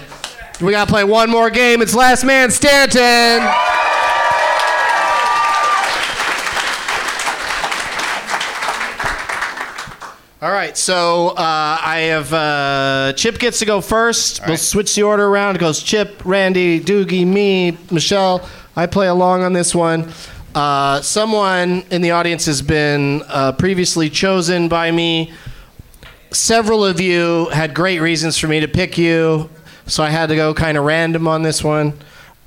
We gotta play one more game. It's Last Man Stanton. All right, so uh, I have uh, Chip gets to go first. we'll switch the order around. It goes Chip, Randi, Doogie, me, Michelle. I play along on this one. Uh, someone in the audience has been uh, previously chosen by me. Several of you had great reasons for me to pick you, so I had to go kind of random on this one.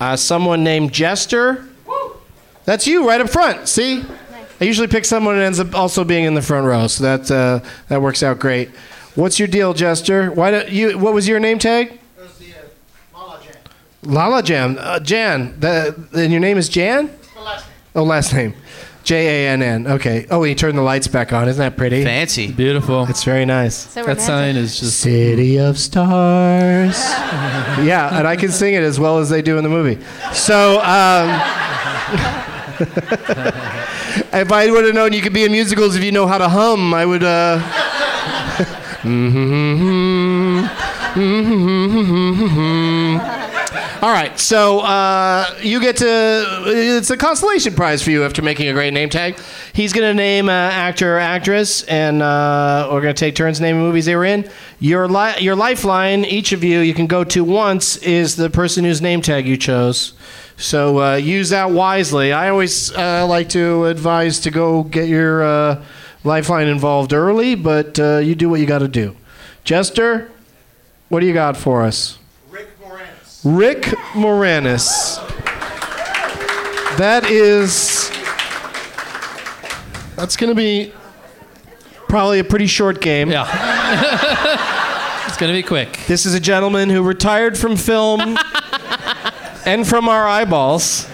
Uh, someone named Jester. That's you right up front. See? I usually pick someone that ends up also being in the front row, so that uh, that works out great. What's your deal, Jester? Why don't you? What was your name tag? Lala Jam. Uh, Jan. That, and your name is Jan? Last name. Oh, last name. J A N N. Okay. Oh, he turned the lights back on. Isn't that pretty? Fancy. Beautiful. It's very nice. So That sign is just. City of Stars. (laughs) yeah, and I can sing it as well as they do in the movie. So, um, (laughs) if I would have known you could be in musicals if you know how to hum, I would. Uh, (laughs) All right, so uh, you get to. It's a consolation prize for you after making a great name tag. He's going to name uh, actor or actress, and uh, we're going to take turns naming movies they were in. Your li- your lifeline, each of you, you can go to once, is the person whose name tag you chose. So uh, use that wisely. I always uh, like to advise to go get your uh, lifeline involved early, but you do what you got to do. Jester, what do you got for us? Rick Moranis. Rick Moranis. That is. That's going to be probably a pretty short game. Yeah. (laughs) it's going to be quick. This is a gentleman who retired from film (laughs) and from our eyeballs.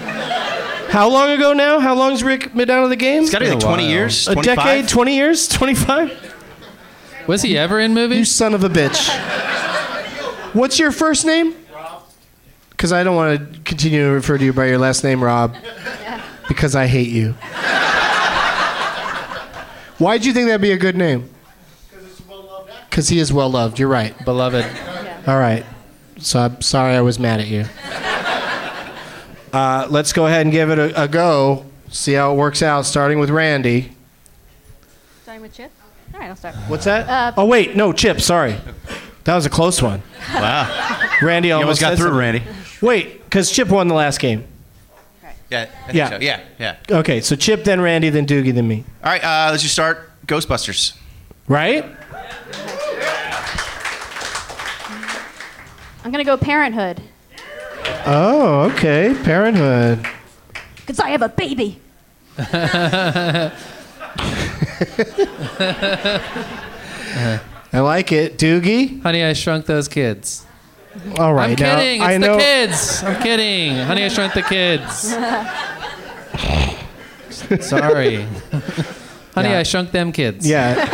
How long ago now? How long's Rick been out of the game? It's got to be like 20 while. years. a decade, 20 years, 25? Was he ever in movies? You movies? son of a bitch. (laughs) What's your first name? Rob. Because I don't want to continue to refer to you by your last name, Rob. Yeah. (laughs) Because I hate you. Why'd you think that'd be a good name? Because he is well loved. You're right. Beloved. Yeah. All right. So I'm sorry I was mad at you. Uh, let's go ahead and give it a, a go. See how it works out. Starting with Randi. Starting with Chip. All right, I'll start. What's that? Uh, oh wait, no, Chip. Sorry, that was a close one. Wow. Randi You almost almost got said through, something. Randi. Wait, because Chip won the last game. Yeah. I think Yeah. so. Yeah. Yeah. Okay, so Chip, then Randi, then Doogie, then me. All right. Uh, let's just start. Ghostbusters. Right? I'm gonna go Parenthood Oh, okay. Parenthood. because I have a baby. (laughs) (laughs) (laughs) I like it. Doogie. Honey, I Shrunk Those Kids. All right. I'm now, kidding. It's I the know. kids. I'm kidding. Honey, I Shrunk the Kids. (laughs) Sorry. Honey, Yeah. I Shrunk them kids. Yeah.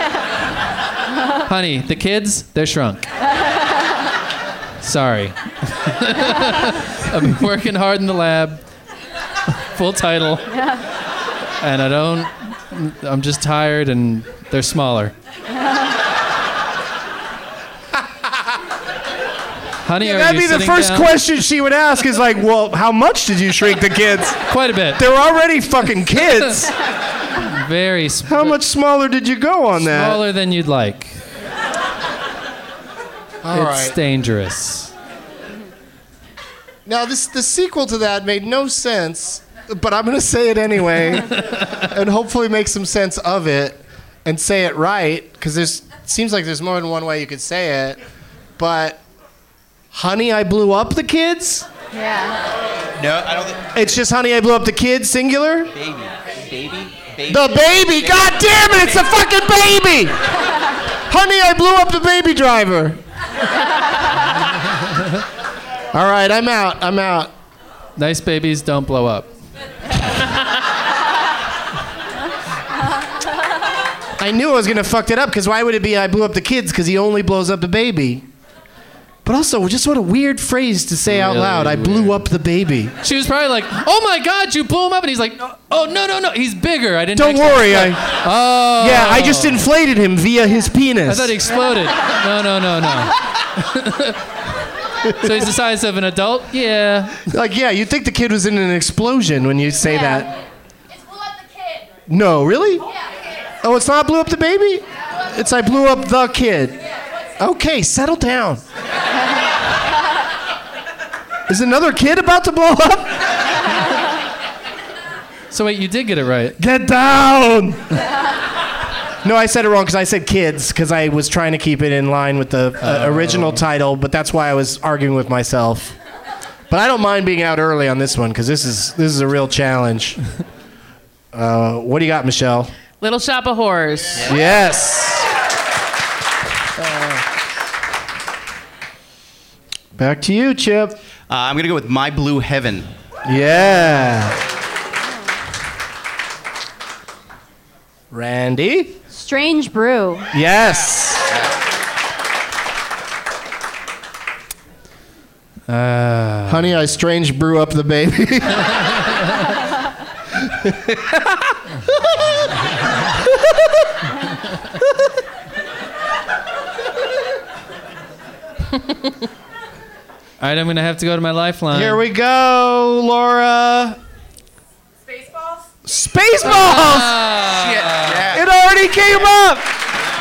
Honey, the kids, they're shrunk. Sorry. (laughs) I've been working hard in the lab. Full title. Yeah. And I don't. I'm just tired and they're smaller. Honey, Yeah, are that'd you be the first down? question she would ask is like, well, how much did you shrink the kids? (laughs) Quite a bit. They're already fucking kids. (laughs) Very sm- How much smaller did you go on that? smaller than you'd like. All it's right. dangerous. Now, this the sequel to that made no sense, but I'm going to say it anyway, (laughs) and hopefully make some sense of it, and say it right, because there's seems like there's more than one way you could say it. But, honey, I blew up the kids. Yeah. No, I don't think. It's just honey, I blew up the kids, singular. Baby. Baby. Baby. The baby. God damn it! It's a fucking baby. (laughs) honey, I blew up the baby driver. (laughs) All right, I'm out. I'm out. Nice babies don't blow up. I knew I was gonna fuck that up because why would it be I blew up the kids? Because he only blows up the baby. But also, just what a weird phrase to say out Really loud. I blew up the baby. She was probably like, "Oh my God, you blew him up!" And he's like, "Oh no, no, no, he's bigger. I didn't." Don't worry, I. (laughs) Oh. Yeah, I just inflated him via his penis. I thought he exploded. No, no, no, no. (laughs) so he's the size of an adult. Yeah. Like, yeah, you'd think the kid was in an explosion when you say Yeah. that. It's blew up the kid. No, really? Oh, it's not blew up the baby? It's I blew up the kid. Okay, settle down. Is another kid about to blow up? So wait, you did get it right. Get down! No, I said it wrong because I said kids because I was trying to keep it in line with the uh, original title, but that's why I was arguing with myself. But I don't mind being out early on this one because this is this is a real challenge. Uh, what do you got, Michelle? Little Shop of Horrors. Yes. Back to you, Chip. Uh, I'm gonna go with My Blue Heaven. Yeah. Randi? Strange Brew. Yes. Uh, Honey, I strange brew up the baby. (laughs) (laughs) all right, I'm gonna have to go to my lifeline. Here we go, Laura. Spaceballs? Spaceballs! Ah. Shit. Yeah. It already came up.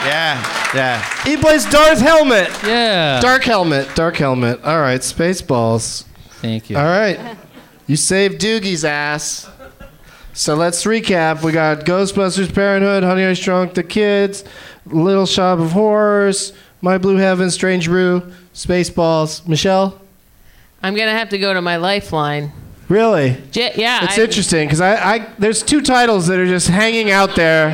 Yeah. Yeah. He plays Darth Helmet. Yeah. Dark helmet, dark helmet. All right, Spaceballs. Thank you. All right. You saved Doogie's ass. So let's recap. We got Ghostbusters, Parenthood, Honey I Shrunk the Kids, Little Shop of Horrors, My Blue Heaven, Strange Brew, Spaceballs. Michelle? I'm gonna have to go to my lifeline. Really? J- yeah. It's I- interesting because I, I there's two titles that are just hanging out there,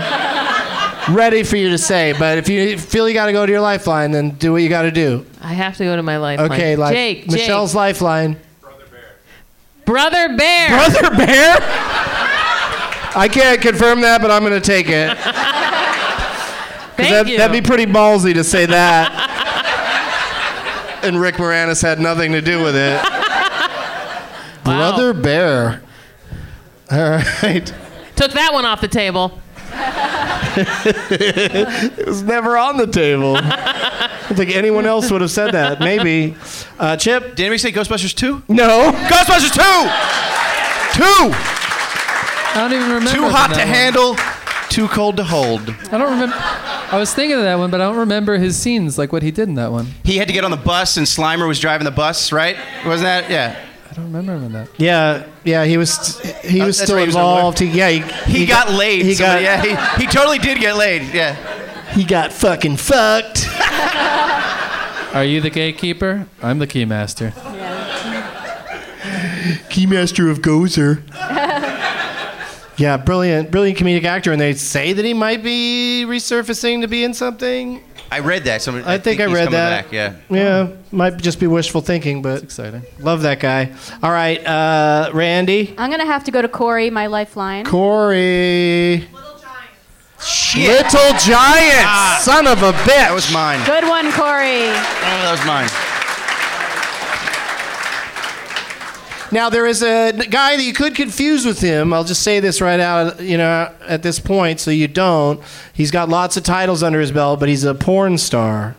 (laughs) ready for you to say. But if you feel you got to go to your lifeline, then do what you got to do. I have to go to my lifeline. Okay, like Jake. Michelle's Jake. lifeline. Brother Bear. Brother Bear. Brother Bear. I can't confirm that, but I'm going to take it. (laughs) Thank that, you. That'd be pretty ballsy to say that. (laughs) and Rick Moranis had nothing to do with it. (laughs) Brother Bear. All right. Took that one off the table. (laughs) it was never on the table. (laughs) I don't think anyone else would have said that. Maybe. Uh, Chip? Did anybody say Ghostbusters 2? No. Ghostbusters 2! Two. I don't even remember. Too hot to one. handle, too cold to hold. I don't remember. I was thinking of that one, but I don't remember his scenes, like what he did in that one. He had to get on the bus, and Slimer was driving the bus, right? Wasn't that? Yeah. I don't remember him in that. Yeah, yeah, he was he Uh, was that's still right, he was involved. He, yeah, he, He, got, laid. He Somebody- got yeah, he, he totally did get laid. Yeah. he got fucking fucked. (laughs) Are you the gatekeeper? I'm the keymaster. Keymaster of Gozer. Yeah, brilliant, brilliant comedic actor, and they say that he might be resurfacing to be in something. I read that. Somebody, I think I read that. Back. Yeah. Yeah, might just be wishful thinking, but exciting. Love that guy. All right, uh, Randi, I'm gonna have to go to Corey, my lifeline. Corey. Little Giants. Shit. Little Giants, son of a bitch. That was mine. Good one, Corey. Oh, that was mine. Now there is a guy that you could confuse with him. I'll just say this right out, you know, at this point, so you don't. He's got lots of titles under his belt, but he's a porn star.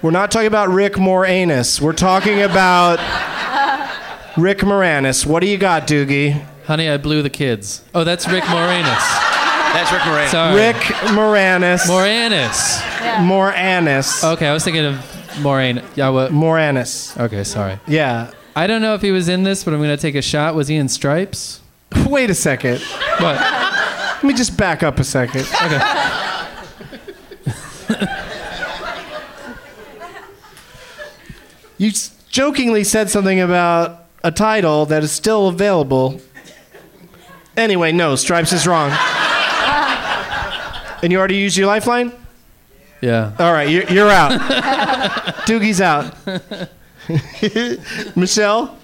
We're not talking about Rick Moranis. We're talking about (laughs) Rick Moranis. What do you got, Doogie? Honey, I blew the kids. Oh, that's Rick Moranis. That's Rick Moranis. Sorry. Rick Moranis. Moranis. Moranis. Okay, I was thinking of Moraine. Yeah, what? Moranis. Okay, sorry. Yeah. I don't know if he was in this, but I'm gonna take a shot. Was he in Stripes? (laughs) Wait a second. What? Let me just back up a second. Okay. (laughs) You s- jokingly said something about a title that is still available. Anyway, no, Stripes is wrong. and you already used your lifeline? Yeah. All right, you're, you're out. (laughs) Doogie's out. (laughs) Michelle?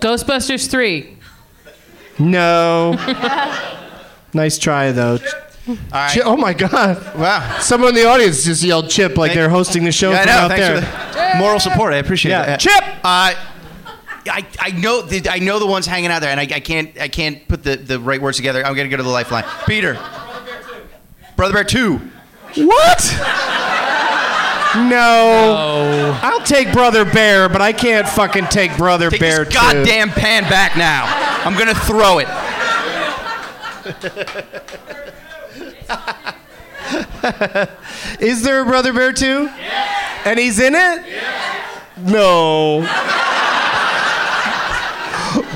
Ghostbusters 3. No. nice try, though. right. Chi- oh my God. Wow. Someone in the audience just yelled chip like Thank- they're hosting the show Yeah, I from know. out Thanks there. for the moral support. I appreciate Yeah. that. Chip! Uh, I, I know the, I know the ones hanging out there, and I, I can't I can't put the, the right words together. I'm gonna go to the lifeline. Peter. Brother Bear Two. What? No. I'll take Brother Bear, but I can't fucking take Brother Take Bear this too. goddamn pan back now. I'm gonna throw it. (laughs) Is there a Brother Bear too? And he's in it? No.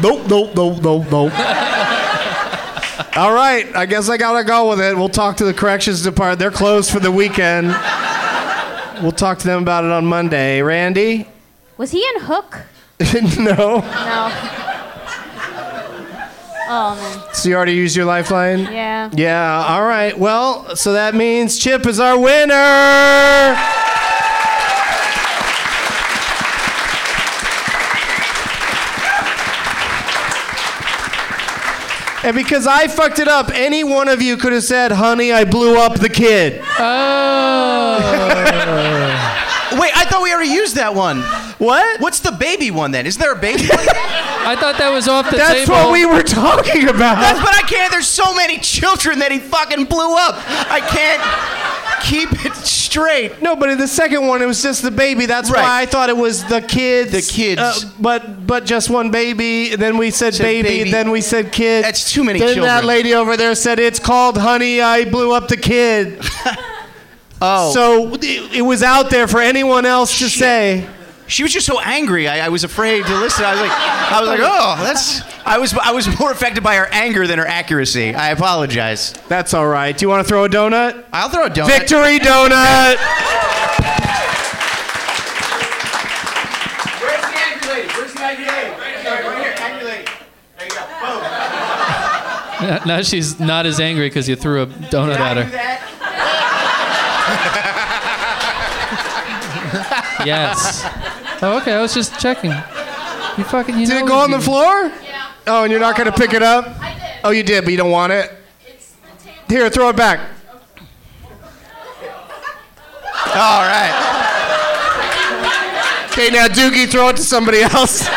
nope, nope, nope, nope, nope. (laughs) All right, I guess I gotta go with it. We'll talk to the corrections department. They're closed for the weekend. We'll talk to them about it on Monday. Randi? Was he in Hook? (laughs) no. No. (laughs) Oh man. So you already used your lifeline? Yeah. Yeah, all right. Well, so that means Chip is our winner. And because I fucked it up, any one of you could have said, honey, I blew up the kid. Oh. Wait, I thought we already used that one. What? What's the baby one then? Is there a baby one? I thought that was off the That's table. That's what we were talking about. That's but I can't. There's so many children that he fucking blew up. I can't keep it straight. No, but in the second one, it was just the baby. That's Right. why I thought it was the kids. The kids. uh, but but just one baby. and Then we said, Said baby, baby. Then we said kid. That's too many then children. that lady over there said it's called Honey. I blew up the kid. (laughs) Oh. So it, it was out there for anyone else to say. She was just so angry. I, I was afraid to listen. I was like, I was like, oh, that's. I was I was more affected by her anger than her accuracy. I apologize. That's all right. Do you want to throw a donut? I'll throw a donut. Victory donut. Where's the angry lady? Where's the angry lady? Right, right here, angry lady. There you go. Boom. Now- now she's not as angry because you threw a donut at her. Yes. Oh, okay. I was just checking. You fucking. You Did know it go on the floor? Yeah. Oh, and you're not going to pick it up? I did. Oh, you did, but you don't want it? Here, throw it back. All right. Okay, now Doogie, throw it to somebody else.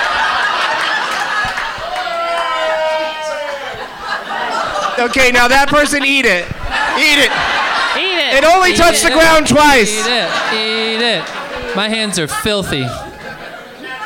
Okay, now that person eat it. Eat it. Eat it. It only Eat touched the ground twice. Eat it. Eat it. My hands are filthy.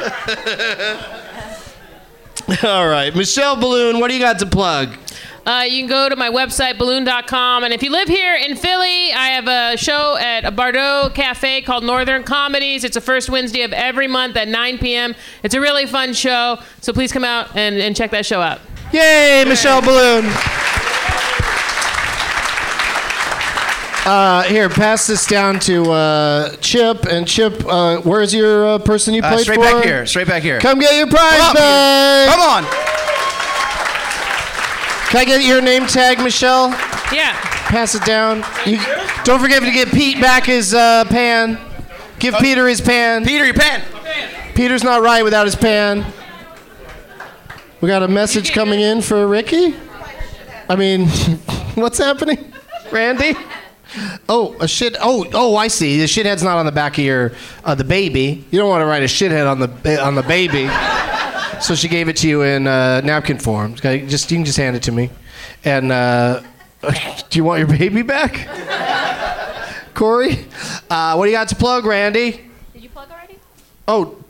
(laughs) All right, Michelle Biloon, what do you got to plug? Uh, you can go to my website, balloon.com. And if you live here in Philly, I have a show at a Bardot Cafe called Northern Comedies. It's the first Wednesday of every month at 9 p.m. It's a really fun show. So please come out and, and check that show out. Yay, Michelle Biloon. Uh, here, pass this down to uh, Chip. And Chip, uh, where's your uh, person you Uh, played straight for? back here. Straight back here. Come get your prize Come on. bag. Come on. Can I get your name tag, Michelle? Yeah. Pass it down. You, don't forget to get Pete back his uh, pan. Give Peter his pan. Peter, your pan. Peter's not right without his pan. We got a message coming in for Ricky. I mean, (laughs) what's happening, Randi? Oh, a shit. Oh, oh, I see. The shithead's not on the back of your uh, the baby. You don't want to write a shithead on the on the baby. so she gave it to you in uh, napkin form. Okay, just you can just hand it to me. And uh, (laughs) do you want your baby back, Corey? Uh, what do you got to plug, Randi? Did you plug already? Oh,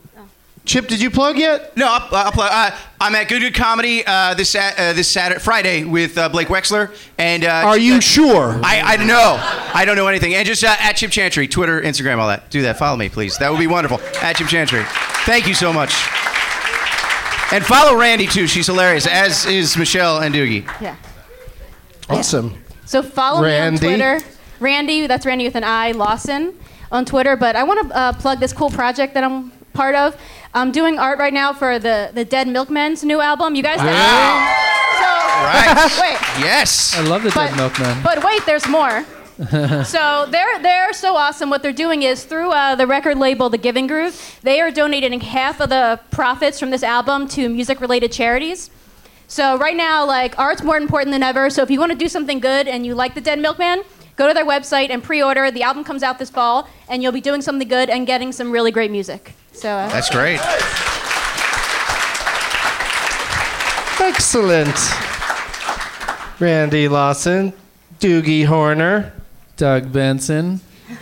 Chip, did you plug yet? No, I'll, I'll plug. Uh, I'm at Good Good Comedy uh, this uh, this Saturday, Friday with uh, Blake Wexler. And uh, Are you sure? I, I don't know. I don't know anything. And just uh, at Chip Chantry, Twitter, Instagram, all that. Do that. Follow me, please. That would be wonderful. At Chip Chantry. Thank you so much. And follow Randi too. She's hilarious, as is Michelle and Doogie. Yeah. Awesome. So follow Randi. me on Twitter. Randi, that's Randi with an I, Lawson, on Twitter. But I want to uh, plug this cool project that I'm part of. I'm doing art right now for the, the Dead Milkmen's new album. You guys know So, Right. (laughs) wait. Yes. I love the But- Dead Milkmen. But wait, there's more. (laughs) so they're they're so awesome. What they're doing is through uh, the record label, The Giving Groove, they are donating half of the profits from this album to music-related charities. So right now, like art's more important than ever. So if you want to do something good and you like the Dead Milkmen, go to their website and pre-order. The album comes out this fall, and you'll be doing something good and getting some really great music. So uh, That's great. Excellent. Randi Lawson, Doogie Horner. Doug Benson. (laughs)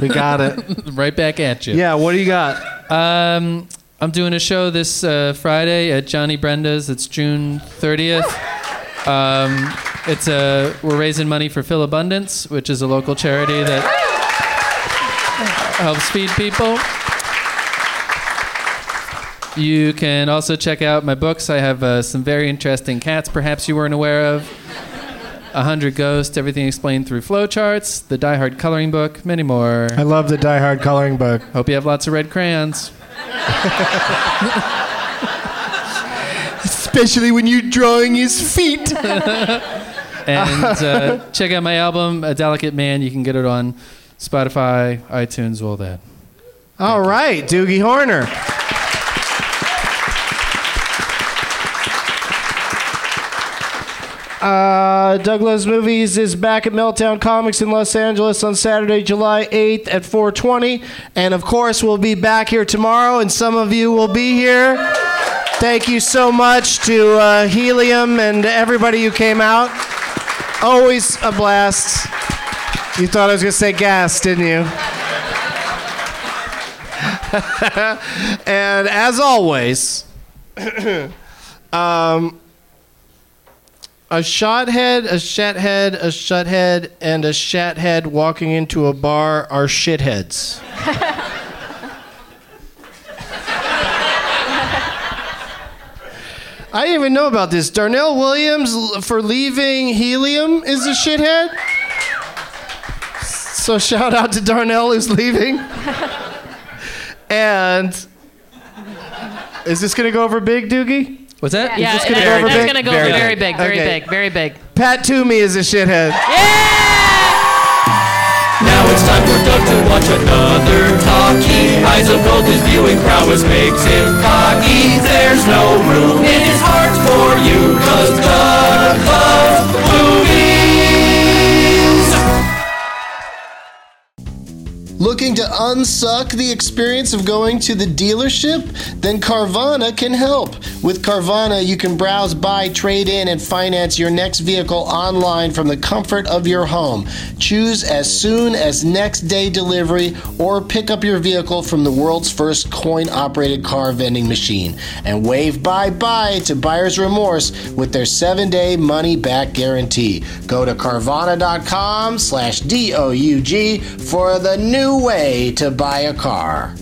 We got it. (laughs) right back at you. Yeah, what do you got? Um, I'm doing a show this uh, Friday at Johnny Brenda's. It's June 30th. Um, it's a we're raising money for Philabundance, which is a local charity that helps feed people. You can also check out my books. I have uh, some very interesting cats, perhaps you weren't aware of. A Hundred Ghosts, Everything Explained Through Flowcharts, the Die Hard Coloring Book, many more. I love the Die Hard coloring book. Hope you have lots of red crayons. (laughs) Especially when you're drawing his feet. (laughs) (laughs) and uh, check out my album, A Delicate Man. You can get it on Spotify, iTunes, all that. All right, Doogie Horner. Uh, Doug Loves Movies is back at Meltdown Comics in Los Angeles on Saturday, July 8th at 420. And of course, we'll be back here tomorrow, and some of you will be here. Thank you so much to uh, Helium and everybody who came out. Always a blast. You thought I was to say gas, didn't you? (laughs) and as always, (clears throat) um, a shothead, a shathead, a shuthead, and a shathead walking into a bar are shitheads. (laughs) I didn't even know about this. Darnell Williams for leaving Helium is a shithead. So shout out to Darnell who's leaving. (laughs) And is this gonna go over big, Doogie? What's that? Yeah, this gonna that- go over that's big? gonna go Very very, big. big, very Okay. big, very big. Pat Toomey is a shithead. Yeah! Now it's time for Doug to watch another talkie. Eyes of gold, his viewing prowess makes him cocky. There's no room in his heart for you, cause Doug loves Looking to unsuck the experience of going to the dealership? Then Carvana can help. With Carvana, you can browse, buy, trade in, and finance your next vehicle online from the comfort of your home. Choose as soon as next day delivery or pick up your vehicle from the world's first coin operated car vending machine and wave bye bye to buyer's remorse with their seven day money back guarantee. Go to Carvana.com slash D O U G for the new way to buy a car.